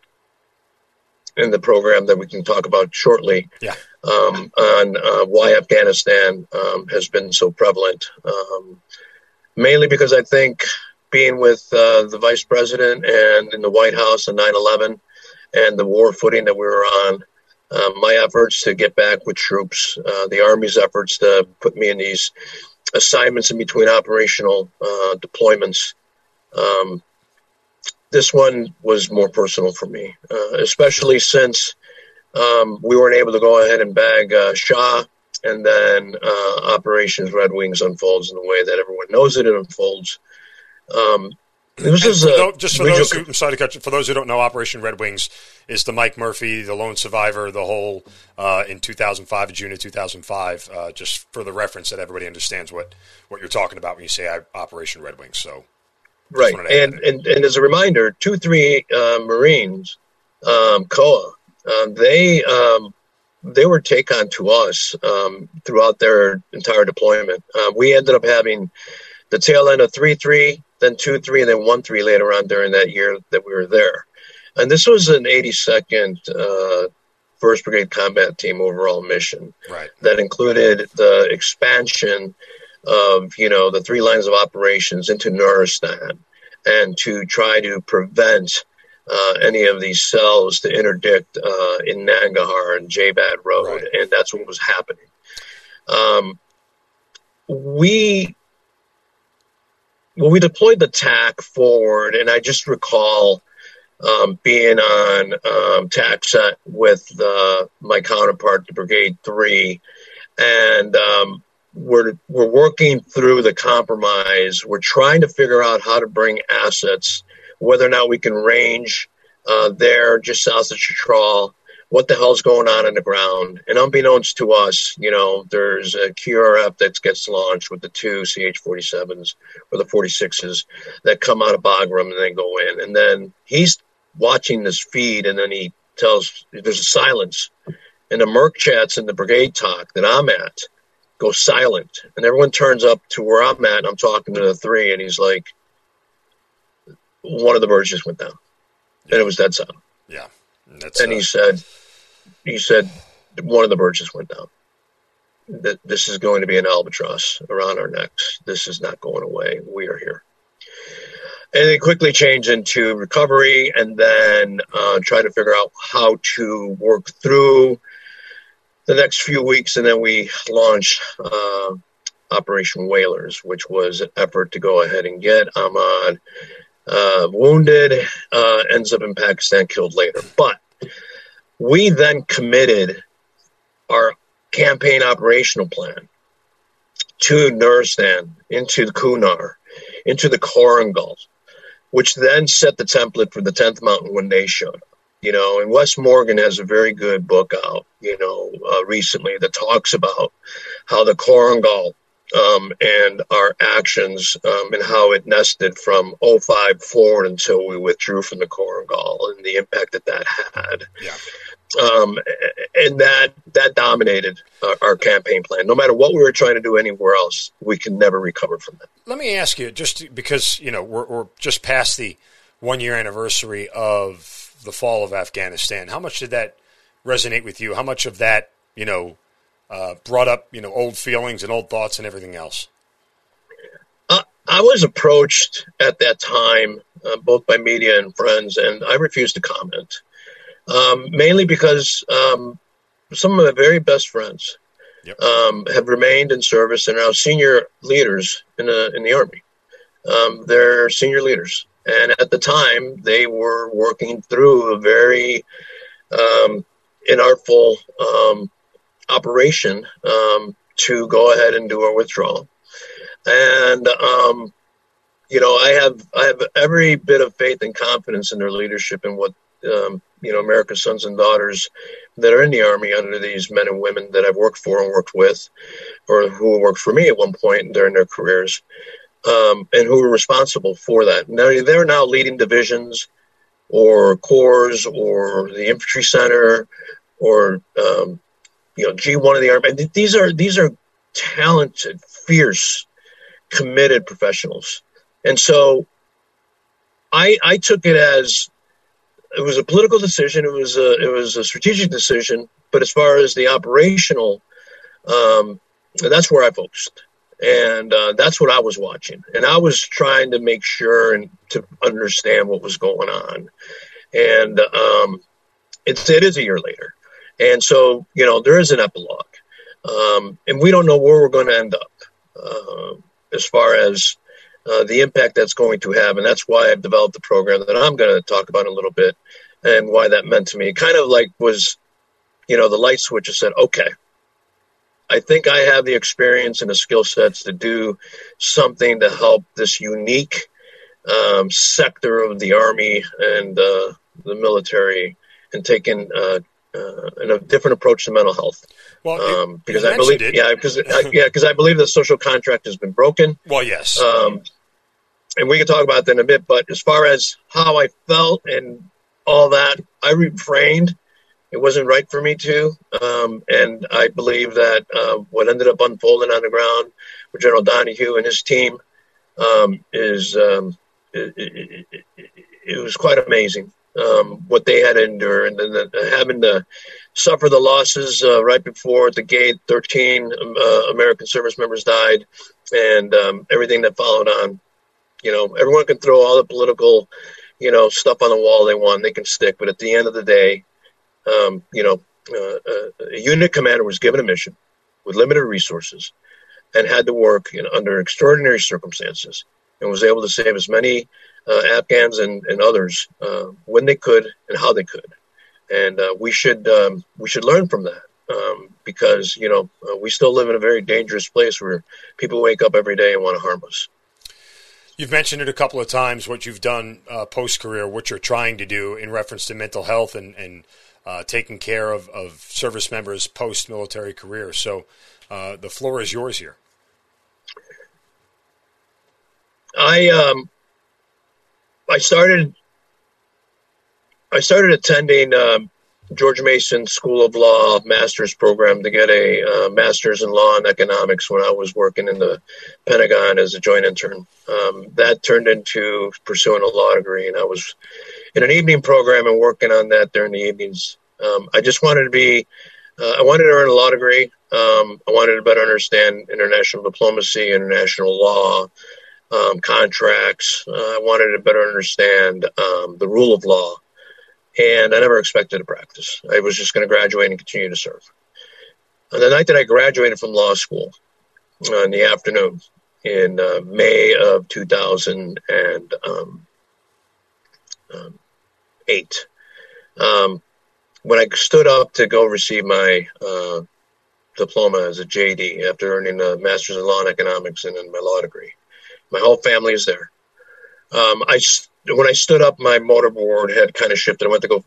in the program that we can talk about shortly. Yeah um, on uh, why Afghanistan um, has been so prevalent. Um, mainly because I think being with uh, the vice president and in the White House on 9 11 and the war footing that we were on, um, my efforts to get back with troops, uh, the Army's efforts to put me in these assignments in between operational uh, deployments. Um, this one was more personal for me, uh, especially since um, we weren't able to go ahead and bag uh, Shah, and then uh, Operations Red Wings unfolds in the way that everyone knows it, it unfolds. Um, this is a, just for those who, I'm sorry to cut you, for those who don't know, Operation Red Wings is the Mike Murphy, the lone survivor, the whole uh, in 2005, June of 2005. Uh, just for the reference that everybody understands what, what you're talking about when you say Operation Red Wings. So, right, and, and and as a reminder, two three uh, Marines, um, COA, um, they um, they were take on to us um, throughout their entire deployment. Uh, we ended up having the tail end of three three, then two three, and then one three later on during that year that we were there. And this was an 82nd uh, First Brigade Combat Team overall mission right. that included the expansion of you know the three lines of operations into Nuristan and to try to prevent uh, any of these cells to interdict uh, in Nangarhar and Jabad Road, right. and that's what was happening. Um, we well, we deployed the TAC forward, and I just recall um, being on um, TAC set with uh, my counterpart, the Brigade Three, and um, we're we're working through the compromise. We're trying to figure out how to bring assets whether or not we can range uh, there just south of Chitral, what the hell's going on in the ground. And unbeknownst to us, you know, there's a QRF that gets launched with the two CH-47s or the 46s that come out of Bagram and then go in. And then he's watching this feed and then he tells, there's a silence. And the mIRC chats in the brigade TOC that I'm at go silent. And everyone turns up to where I'm at and I'm talking to the three and he's like, one of the birds just went down, and it was dead silent. Yeah, and uh, he said, he said, one of the birds just went down, that this is going to be an albatross around our necks. This is not going away. We are here. And then quickly change into recovery and then uh, try to figure out how to work through the next few weeks. And then we launched uh, Operation Whalers, which was an effort to go ahead and get Ahmad uh, wounded, uh, ends up in Pakistan, killed later. But we then committed our campaign operational plan to Nuristan, into the Kunar, into the Korengal, which then set the template for the 10th Mountain when they showed up. You know, and Wes Morgan has a very good book out, you know, uh, recently that talks about how the Korengal um, and our actions um, and how it nested from 05 forward until we withdrew from the Korengal and the impact that that had. Yeah. Um, and that that dominated our, our, campaign plan. No matter what we were trying to do anywhere else, we can never recover from that. Let me ask you, just because you know we're, we're just past the one year anniversary of the fall of Afghanistan. How much did that resonate with you? How much of that you know uh, brought up you know old feelings and old thoughts and everything else? Uh, I was approached at that time uh, both by media and friends, and I refused to comment, um, mainly because um, some of my very best friends yep. um, have remained in service and are now senior leaders in the in the army. Um, they're senior leaders, and at the time they were working through a very um, inartful um, operation um, to go ahead and do a withdrawal. And um, you know, I have I have every bit of faith and confidence in their leadership and what um, you know America's sons and daughters that are in the army under these men and women that I've worked for and worked with, or who worked for me at one point during their careers, um, and who are responsible for that. Now they're now leading divisions, or corps, or the infantry center, or um, you know, G1 of the Army. These are these are talented, fierce, committed professionals, and so I I took it as it was a political decision. It was a it was a strategic decision. But as far as the operational, um, that's where I focused, and uh, that's what I was watching, and I was trying to make sure and to understand what was going on, and um, it's it is a year later, and so, you know, there is an epilogue. Um, and we don't know where we're going to end up uh, as far as uh, the impact that's going to have. And that's why I've developed the program that I'm going to talk about a little bit and why that meant to me. It kind of like was, you know, the light switch that said, okay, I think I have the experience and the skill sets to do something to help this unique um, sector of the Army and uh, the military and taking uh, uh, and a different approach to mental health. Well, um, because I believe, it. yeah, because [LAUGHS] yeah, because I believe the social contract has been broken. Well, yes, um, and we can talk about that in a bit. But as far as how I felt and all that, I refrained. It wasn't right for me to, um, and I believe that uh, what ended up unfolding on the ground with General Donahue and his team um, is um, it, it, it, it was quite amazing um, what they had to endure, and then the, having to suffer the losses uh, right before the gate. Thirteen um, uh, American service members died, and um, everything that followed on. You know, everyone can throw all the political, you know, stuff on the wall they want. They can stick, but at the end of the day, um, you know, uh, uh a unit commander was given a mission with limited resources and had to work under extraordinary circumstances and was able to save as many uh, Afghans and, and others uh, when they could and how they could. And uh, we should um, we should learn from that um, because you know uh, we still live in a very dangerous place where people wake up every day and want to harm us. You've mentioned it a couple of times what you've done uh, post career, what you're trying to do in reference to mental health and, and uh, taking care of, of service members post military career. So the floor is yours here. I um, I started I started attending um, George Mason School of Law master's program to get a uh, master's in law and economics when I was working in the Pentagon as a joint intern. Um, that turned into pursuing a law degree, and I was in an evening program and working on that during the evenings. Um, I just wanted to be, uh, I wanted to earn a law degree. Um, I wanted to better understand international diplomacy, international law, um, contracts. Uh, I wanted to better understand um, the rule of law. And I never expected to practice. I was just going to graduate and continue to serve. On the night that I graduated from law school, uh, in the afternoon, in uh, May of 2008, um, um, um, when I stood up to go receive my uh, diploma as a JD after earning a master's in law and economics and then my law degree. My whole family is there. Um, I when I stood up, my mortarboard had kind of shifted. I went to go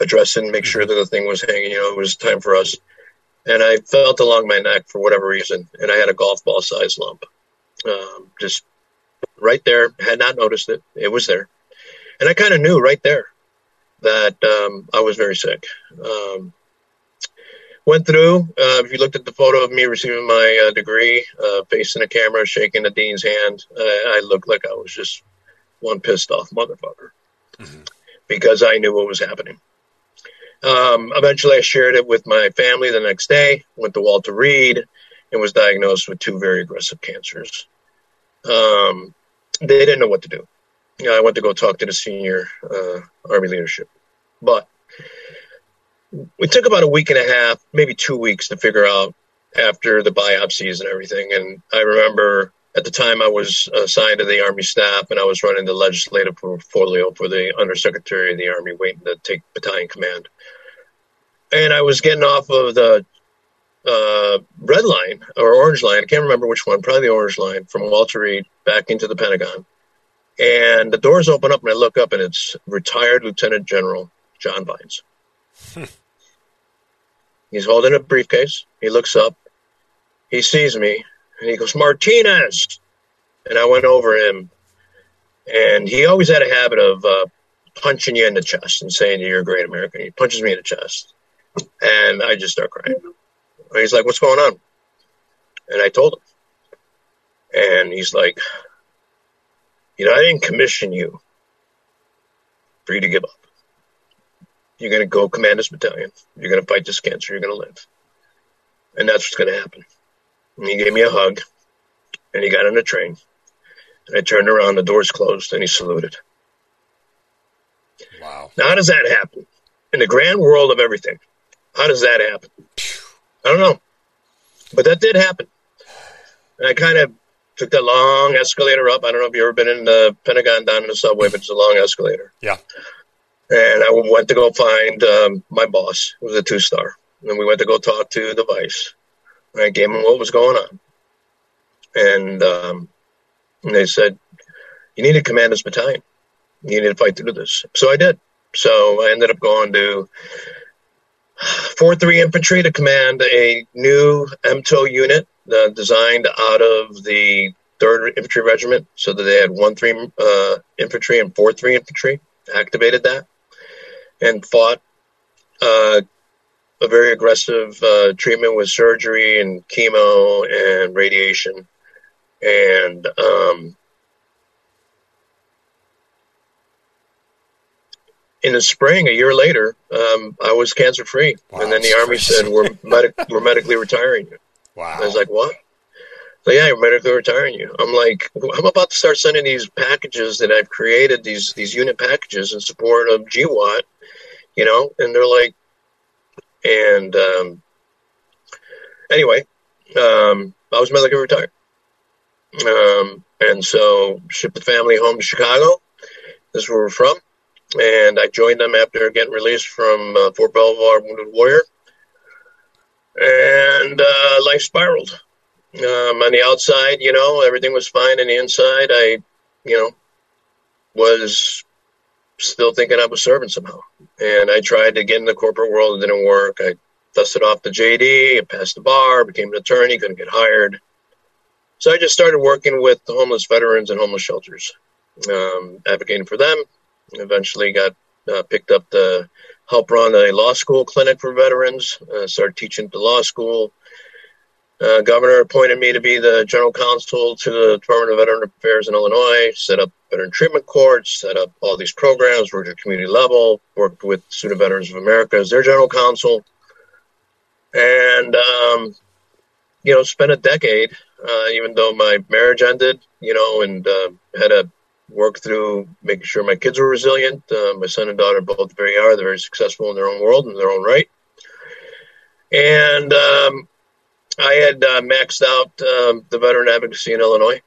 address it and make sure that the thing was hanging. You know, it was time for us. And I felt along my neck for whatever reason, and I had a golf ball size lump, um, just right there. Had not noticed it. It was there, and I kind of knew right there that um, I was very sick. Um, went through. Uh, if you looked at the photo of me receiving my uh, degree, uh, facing the camera, shaking the dean's hand, I looked like I was just one pissed off motherfucker mm-hmm. because I knew what was happening. Um, eventually, I shared it with my family the next day. Went to Walter Reed and was diagnosed with two very aggressive cancers. Um, they didn't know what to do. I went to go talk to the senior uh, Army leadership, but it took about a week and a half, maybe two weeks to figure out after the biopsies and everything. And I remember at the time I was assigned to the Army staff and I was running the legislative portfolio for the Undersecretary of the Army, waiting to take battalion command. And I was getting off of the uh, red line or orange line, I can't remember which one, probably the orange line from Walter Reed back into the Pentagon. And the doors open up and I look up and it's retired Lieutenant General John Vines. [LAUGHS] He's holding a briefcase. He looks up. He sees me and he goes, Martinez. And I went over him. And he always had a habit of uh, punching you in the chest and saying you're a great American. He punches me in the chest. And I just start crying. And he's like, What's going on? And I told him. And he's like, You know, I didn't commission you for you to give up. You're going to go command this battalion. You're going to fight this cancer. You're going to live. And that's what's going to happen. And he gave me a hug and he got on the train. And I turned around, the doors closed, and he saluted. Wow. Now, how does that happen? In the grand world of everything, how does that happen? I don't know. But that did happen. And I kind of took that long escalator up. I don't know if you've ever been in the Pentagon down in the subway, but it's a long escalator. Yeah and I went to go find um, my boss, who was a two star, and we went to go talk to the vice. I gave him what was going on, and, um, and they said, "You need to command this battalion. You need to fight through this." So I did. So I ended up going to Four Three Infantry to command a new MTO unit uh, designed out of the Third Infantry Regiment, so that they had one three uh, infantry and four three infantry. Activated that and fought uh, a very aggressive uh, treatment with surgery and chemo and radiation. And um, in the spring, a year later, um, I was cancer free. Wow, and then the Army crazy. said, we're, medic- [LAUGHS] we're medically retiring you. Wow. I was like, what? So yeah, we're medically retiring you. I'm like, I'm about to start sending these packages that I've created, these these unit packages in support of GWOT you know, and they're like, and um, anyway, um, I was medically retired. Um, and so shipped the family home to Chicago. This is where we're from. And I joined them after getting released from uh, Fort Belvoir Wounded Warrior. And uh, life spiraled. Um, on the outside, you know, everything was fine. On the inside, I, you know, was still thinking I was serving somehow. And I tried to get in the corporate world, it didn't work. I dusted off the JD, I passed the bar, became an attorney, couldn't get hired. So I just started working with the homeless veterans and homeless shelters, um, advocating for them. Eventually got uh, picked up to help run a law school clinic for veterans, uh, started teaching at the law school, uh, governor appointed me to be the general counsel to the Department of Veteran Affairs in Illinois, set up veteran treatment courts, set up all these programs, worked at community level, worked with Student Veterans of America as their general counsel. and um, you know, spent a decade, uh, even though my marriage ended, you know, and uh, had to work through making sure my kids were resilient. Uh, my son and daughter both very are. They're very successful in their own world in their own right. And um, I had uh, maxed out um, the veteran advocacy in Illinois.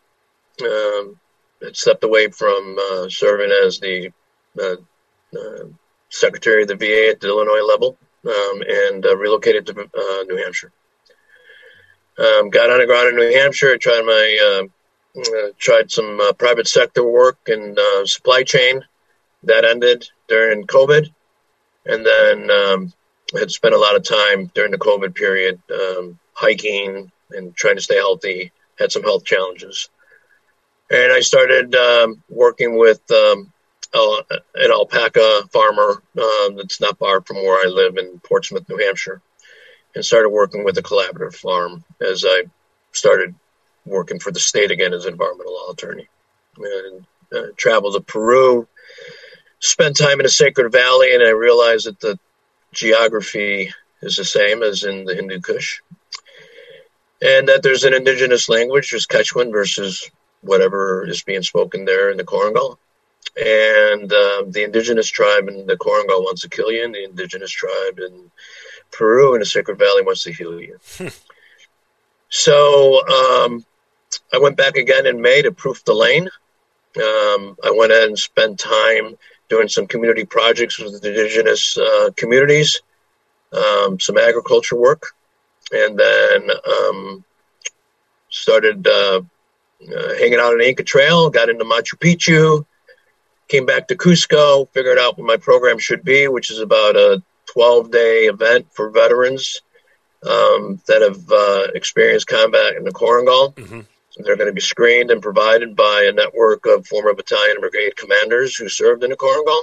Um, had stepped away from uh, serving as the uh, secretary of the VA at the Illinois level um, and uh, relocated to uh, New Hampshire. Um, got on the ground in New Hampshire. I tried my uh, tried some private sector work and supply chain. That ended during COVID, and then um, had spent a lot of time during the COVID period um, hiking and trying to stay healthy. Had some health challenges, and I started um, working with um, an alpaca farmer um, that's not far from where I live in Portsmouth, New Hampshire, and started working with a collaborative farm as I started working for the state again as an environmental law attorney. And uh, traveled to Peru, spent time in the Sacred Valley, and I realized that the geography is the same as in the Hindu Kush. And that there's an indigenous language, there's Quechuan versus whatever is being spoken there in the Korengal and uh, the indigenous tribe in the Korengal wants to kill you, and the indigenous tribe in Peru in the Sacred Valley wants to heal you. Hmm. so um, I went back again in May to proof the lane. Um, I went in and spent time doing some community projects with the indigenous uh, communities, um, some agriculture work, and then um, started uh, uh, hanging out on the Inca Trail, got into Machu Picchu, came back to Cusco, figured out what my program should be, which is about a 12 day event for veterans um, that have uh, experienced combat in the Korengal. Mm-hmm. They're going to be screened and provided by a network of former battalion and brigade commanders who served in the Korengal.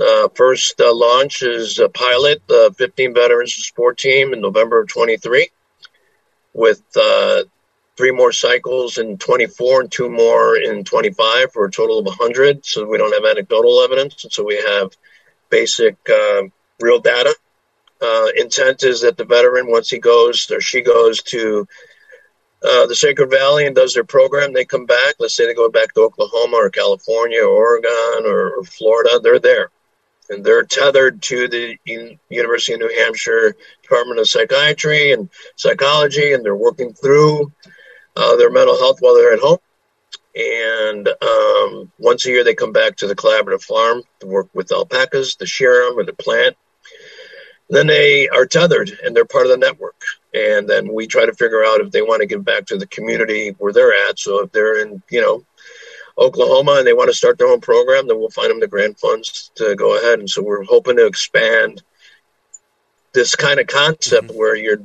Uh, first uh, launch is a pilot, the 15 veterans support team in November of 23, with uh, three more cycles in 24 and two more in 25 for a total of 100. So we don't have anecdotal evidence. And so we have basic uh, real data. Uh, intent is that the veteran, once he goes or she goes to uh, the Sacred Valley and does their program, they come back. Let's say they go back to Oklahoma or California or Oregon or, or Florida, they're there. And they're tethered to the University of New Hampshire Department of Psychiatry and Psychology, and they're working through uh, their mental health while they're at home. And um, once a year, they come back to the collaborative farm to work with alpacas, to shear them, or to plant. Then they are tethered and they're part of the network. And then we try to figure out if they want to give back to the community where they're at. So if they're in, you know, Oklahoma and they want to start their own program, then we'll find them the grant funds to go ahead. And so we're hoping to expand this kind of concept mm-hmm. where you're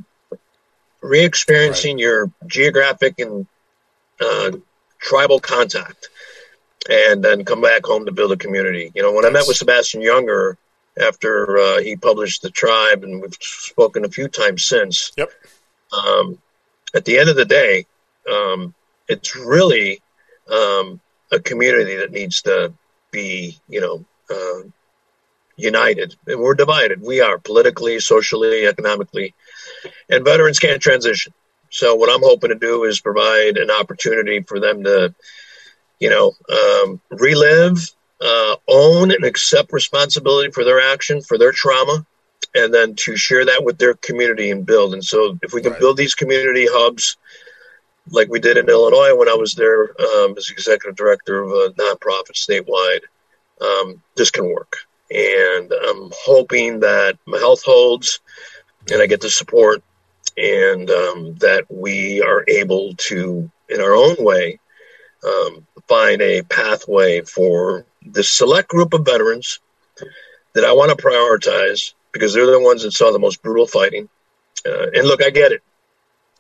re-experiencing right. your geographic and uh, tribal contact, and then come back home to build a community. You know, when I met with Sebastian Junger after uh, he published the tribe, and we've spoken a few times since. Yep. Um, at the end of the day, um, it's really um, a community that needs to be, you know, uh, united. And we're divided. We are politically, socially, economically and veterans can't transition. So what I'm hoping to do is provide an opportunity for them to, you know, um, relive, uh, own, and accept responsibility for their action, for their trauma, and then to share that with their community and build. And so if we can right. build these community hubs, like we did in Illinois when I was there um, as executive director of a nonprofit statewide, um, this can work. And I'm hoping that my health holds and I get the support, and um, that we are able to, in our own way, um, find a pathway for the select group of veterans that I want to prioritize because they're the ones that saw the most brutal fighting. Uh, and look, I get it.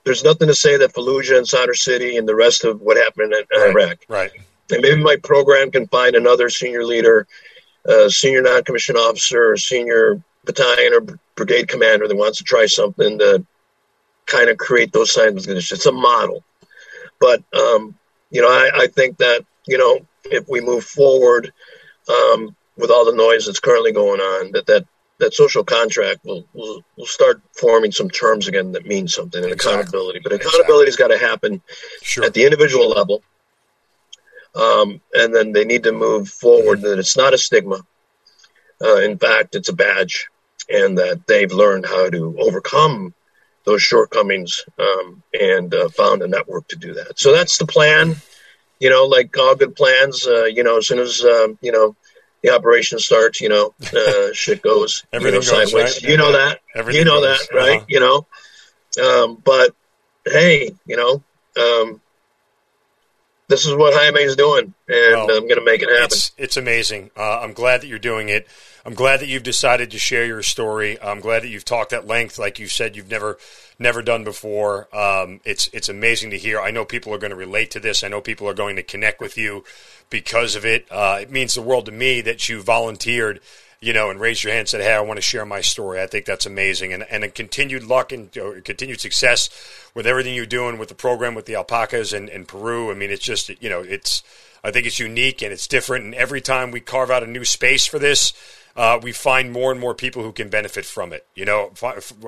There's nothing to say that Fallujah and Sadr City and the rest of what happened in right, Iraq. Right. And maybe my program can find another senior leader, uh, senior non-commissioned officer, or senior battalion or brigade commander that wants to try something to kind of create those signs of conditions. It's a model. But, um, you know, I, I, think that, you know, if we move forward um, with all the noise that's currently going on, that, that that social contract will will will start forming some terms again that mean something and Exactly. accountability. But accountability's got to happen Sure. at the individual level, um, and then they need to move forward. That it's not a stigma. Uh, in fact, it's a badge, and that they've learned how to overcome those shortcomings um, and uh, found a network to do that. So that's the plan. You know, like all good plans. Uh, you know, as soon as um, you know the operation starts, you know, [LAUGHS] uh, shit goes you know, Everything goes, sideways. right? You know that. Everything you know goes, that, right? uh-huh. You know, um, but hey, you know, um, this is what Jaime is doing, and Well, I'm going to make it happen. It's it's amazing. Uh, I'm glad that you're doing it. I'm glad that you've decided to share your story. I'm glad that you've talked at length, like you said, you've never never done before. Um, it's it's amazing to hear. I know people are going to relate to this. I know people are going to connect with you because of it. Uh, it means the world to me that you volunteered. You know, and raised your hand and said, "Hey, I want to share my story." I think that's amazing, and and continued luck and continued success with everything you're doing with the program with the alpacas and, and Peru. I mean, it's just you know, it's I think it's unique and it's different. And every time we carve out a new space for this, uh, we find more and more people who can benefit from it. You know,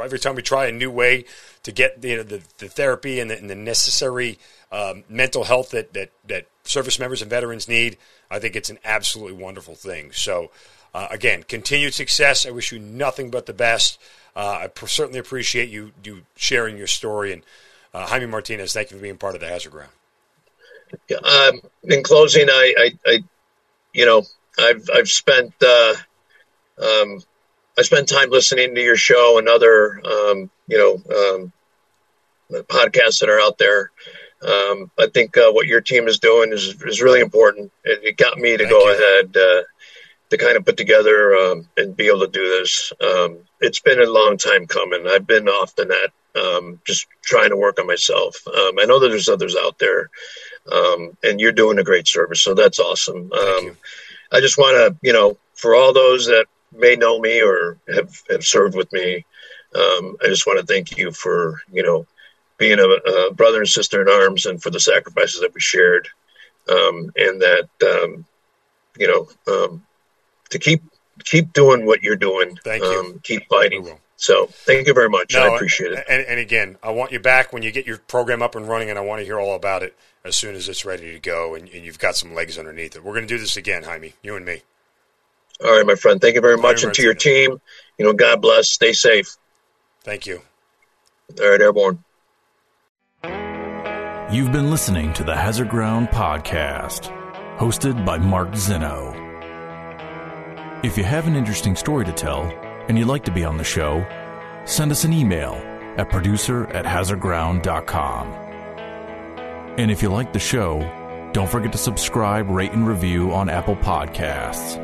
every time we try a new way to get you know, the, the therapy and the, and the necessary um, mental health that, that, that service members and veterans need, I think it's an absolutely wonderful thing. So, uh, again, continued success. I wish you nothing but the best. Uh, I certainly appreciate you, you sharing your story. And uh, Jaime Martinez, thank you for being part of the Hazard Ground. Um, in closing, I, I, I, you know, I've I've spent uh, um, I spend time listening to your show and other um, you know um, podcasts that are out there. Um, I think uh, what your team is doing is is really important. It, it got me to Thank go you. ahead uh, to kind of put together um, and be able to do this. Um, it's been a long time coming. I've been off the net, um, just trying to work on myself. Um, I know that there's others out there, um, and you're doing a great service, so that's awesome. Um. I just want to, you know, for all those that may know me or have, have served with me, um, I just want to thank you for, you know, being a, a brother and sister in arms and for the sacrifices that we shared. Um, and that, um, you know, um, to keep, keep doing what you're doing. Thank you. Um, keep fighting. So thank you very much. I appreciate it. And, and again, I want you back when you get your program up and running, and I want to hear all about it as soon as it's ready to go and, and you've got some legs underneath it. We're going to do this again, Jaime, you and me. All right, my friend. Thank you very much. Very And to your team, you know, God bless. Stay safe. Thank you. All right, Airborne. You've been listening to the Hazard Ground Podcast, hosted by Mark Zeno. If you have an interesting story to tell and you'd like to be on the show, send us an email at producer at hazardground.com. And if you like the show, don't forget to subscribe, rate, and review on Apple Podcasts.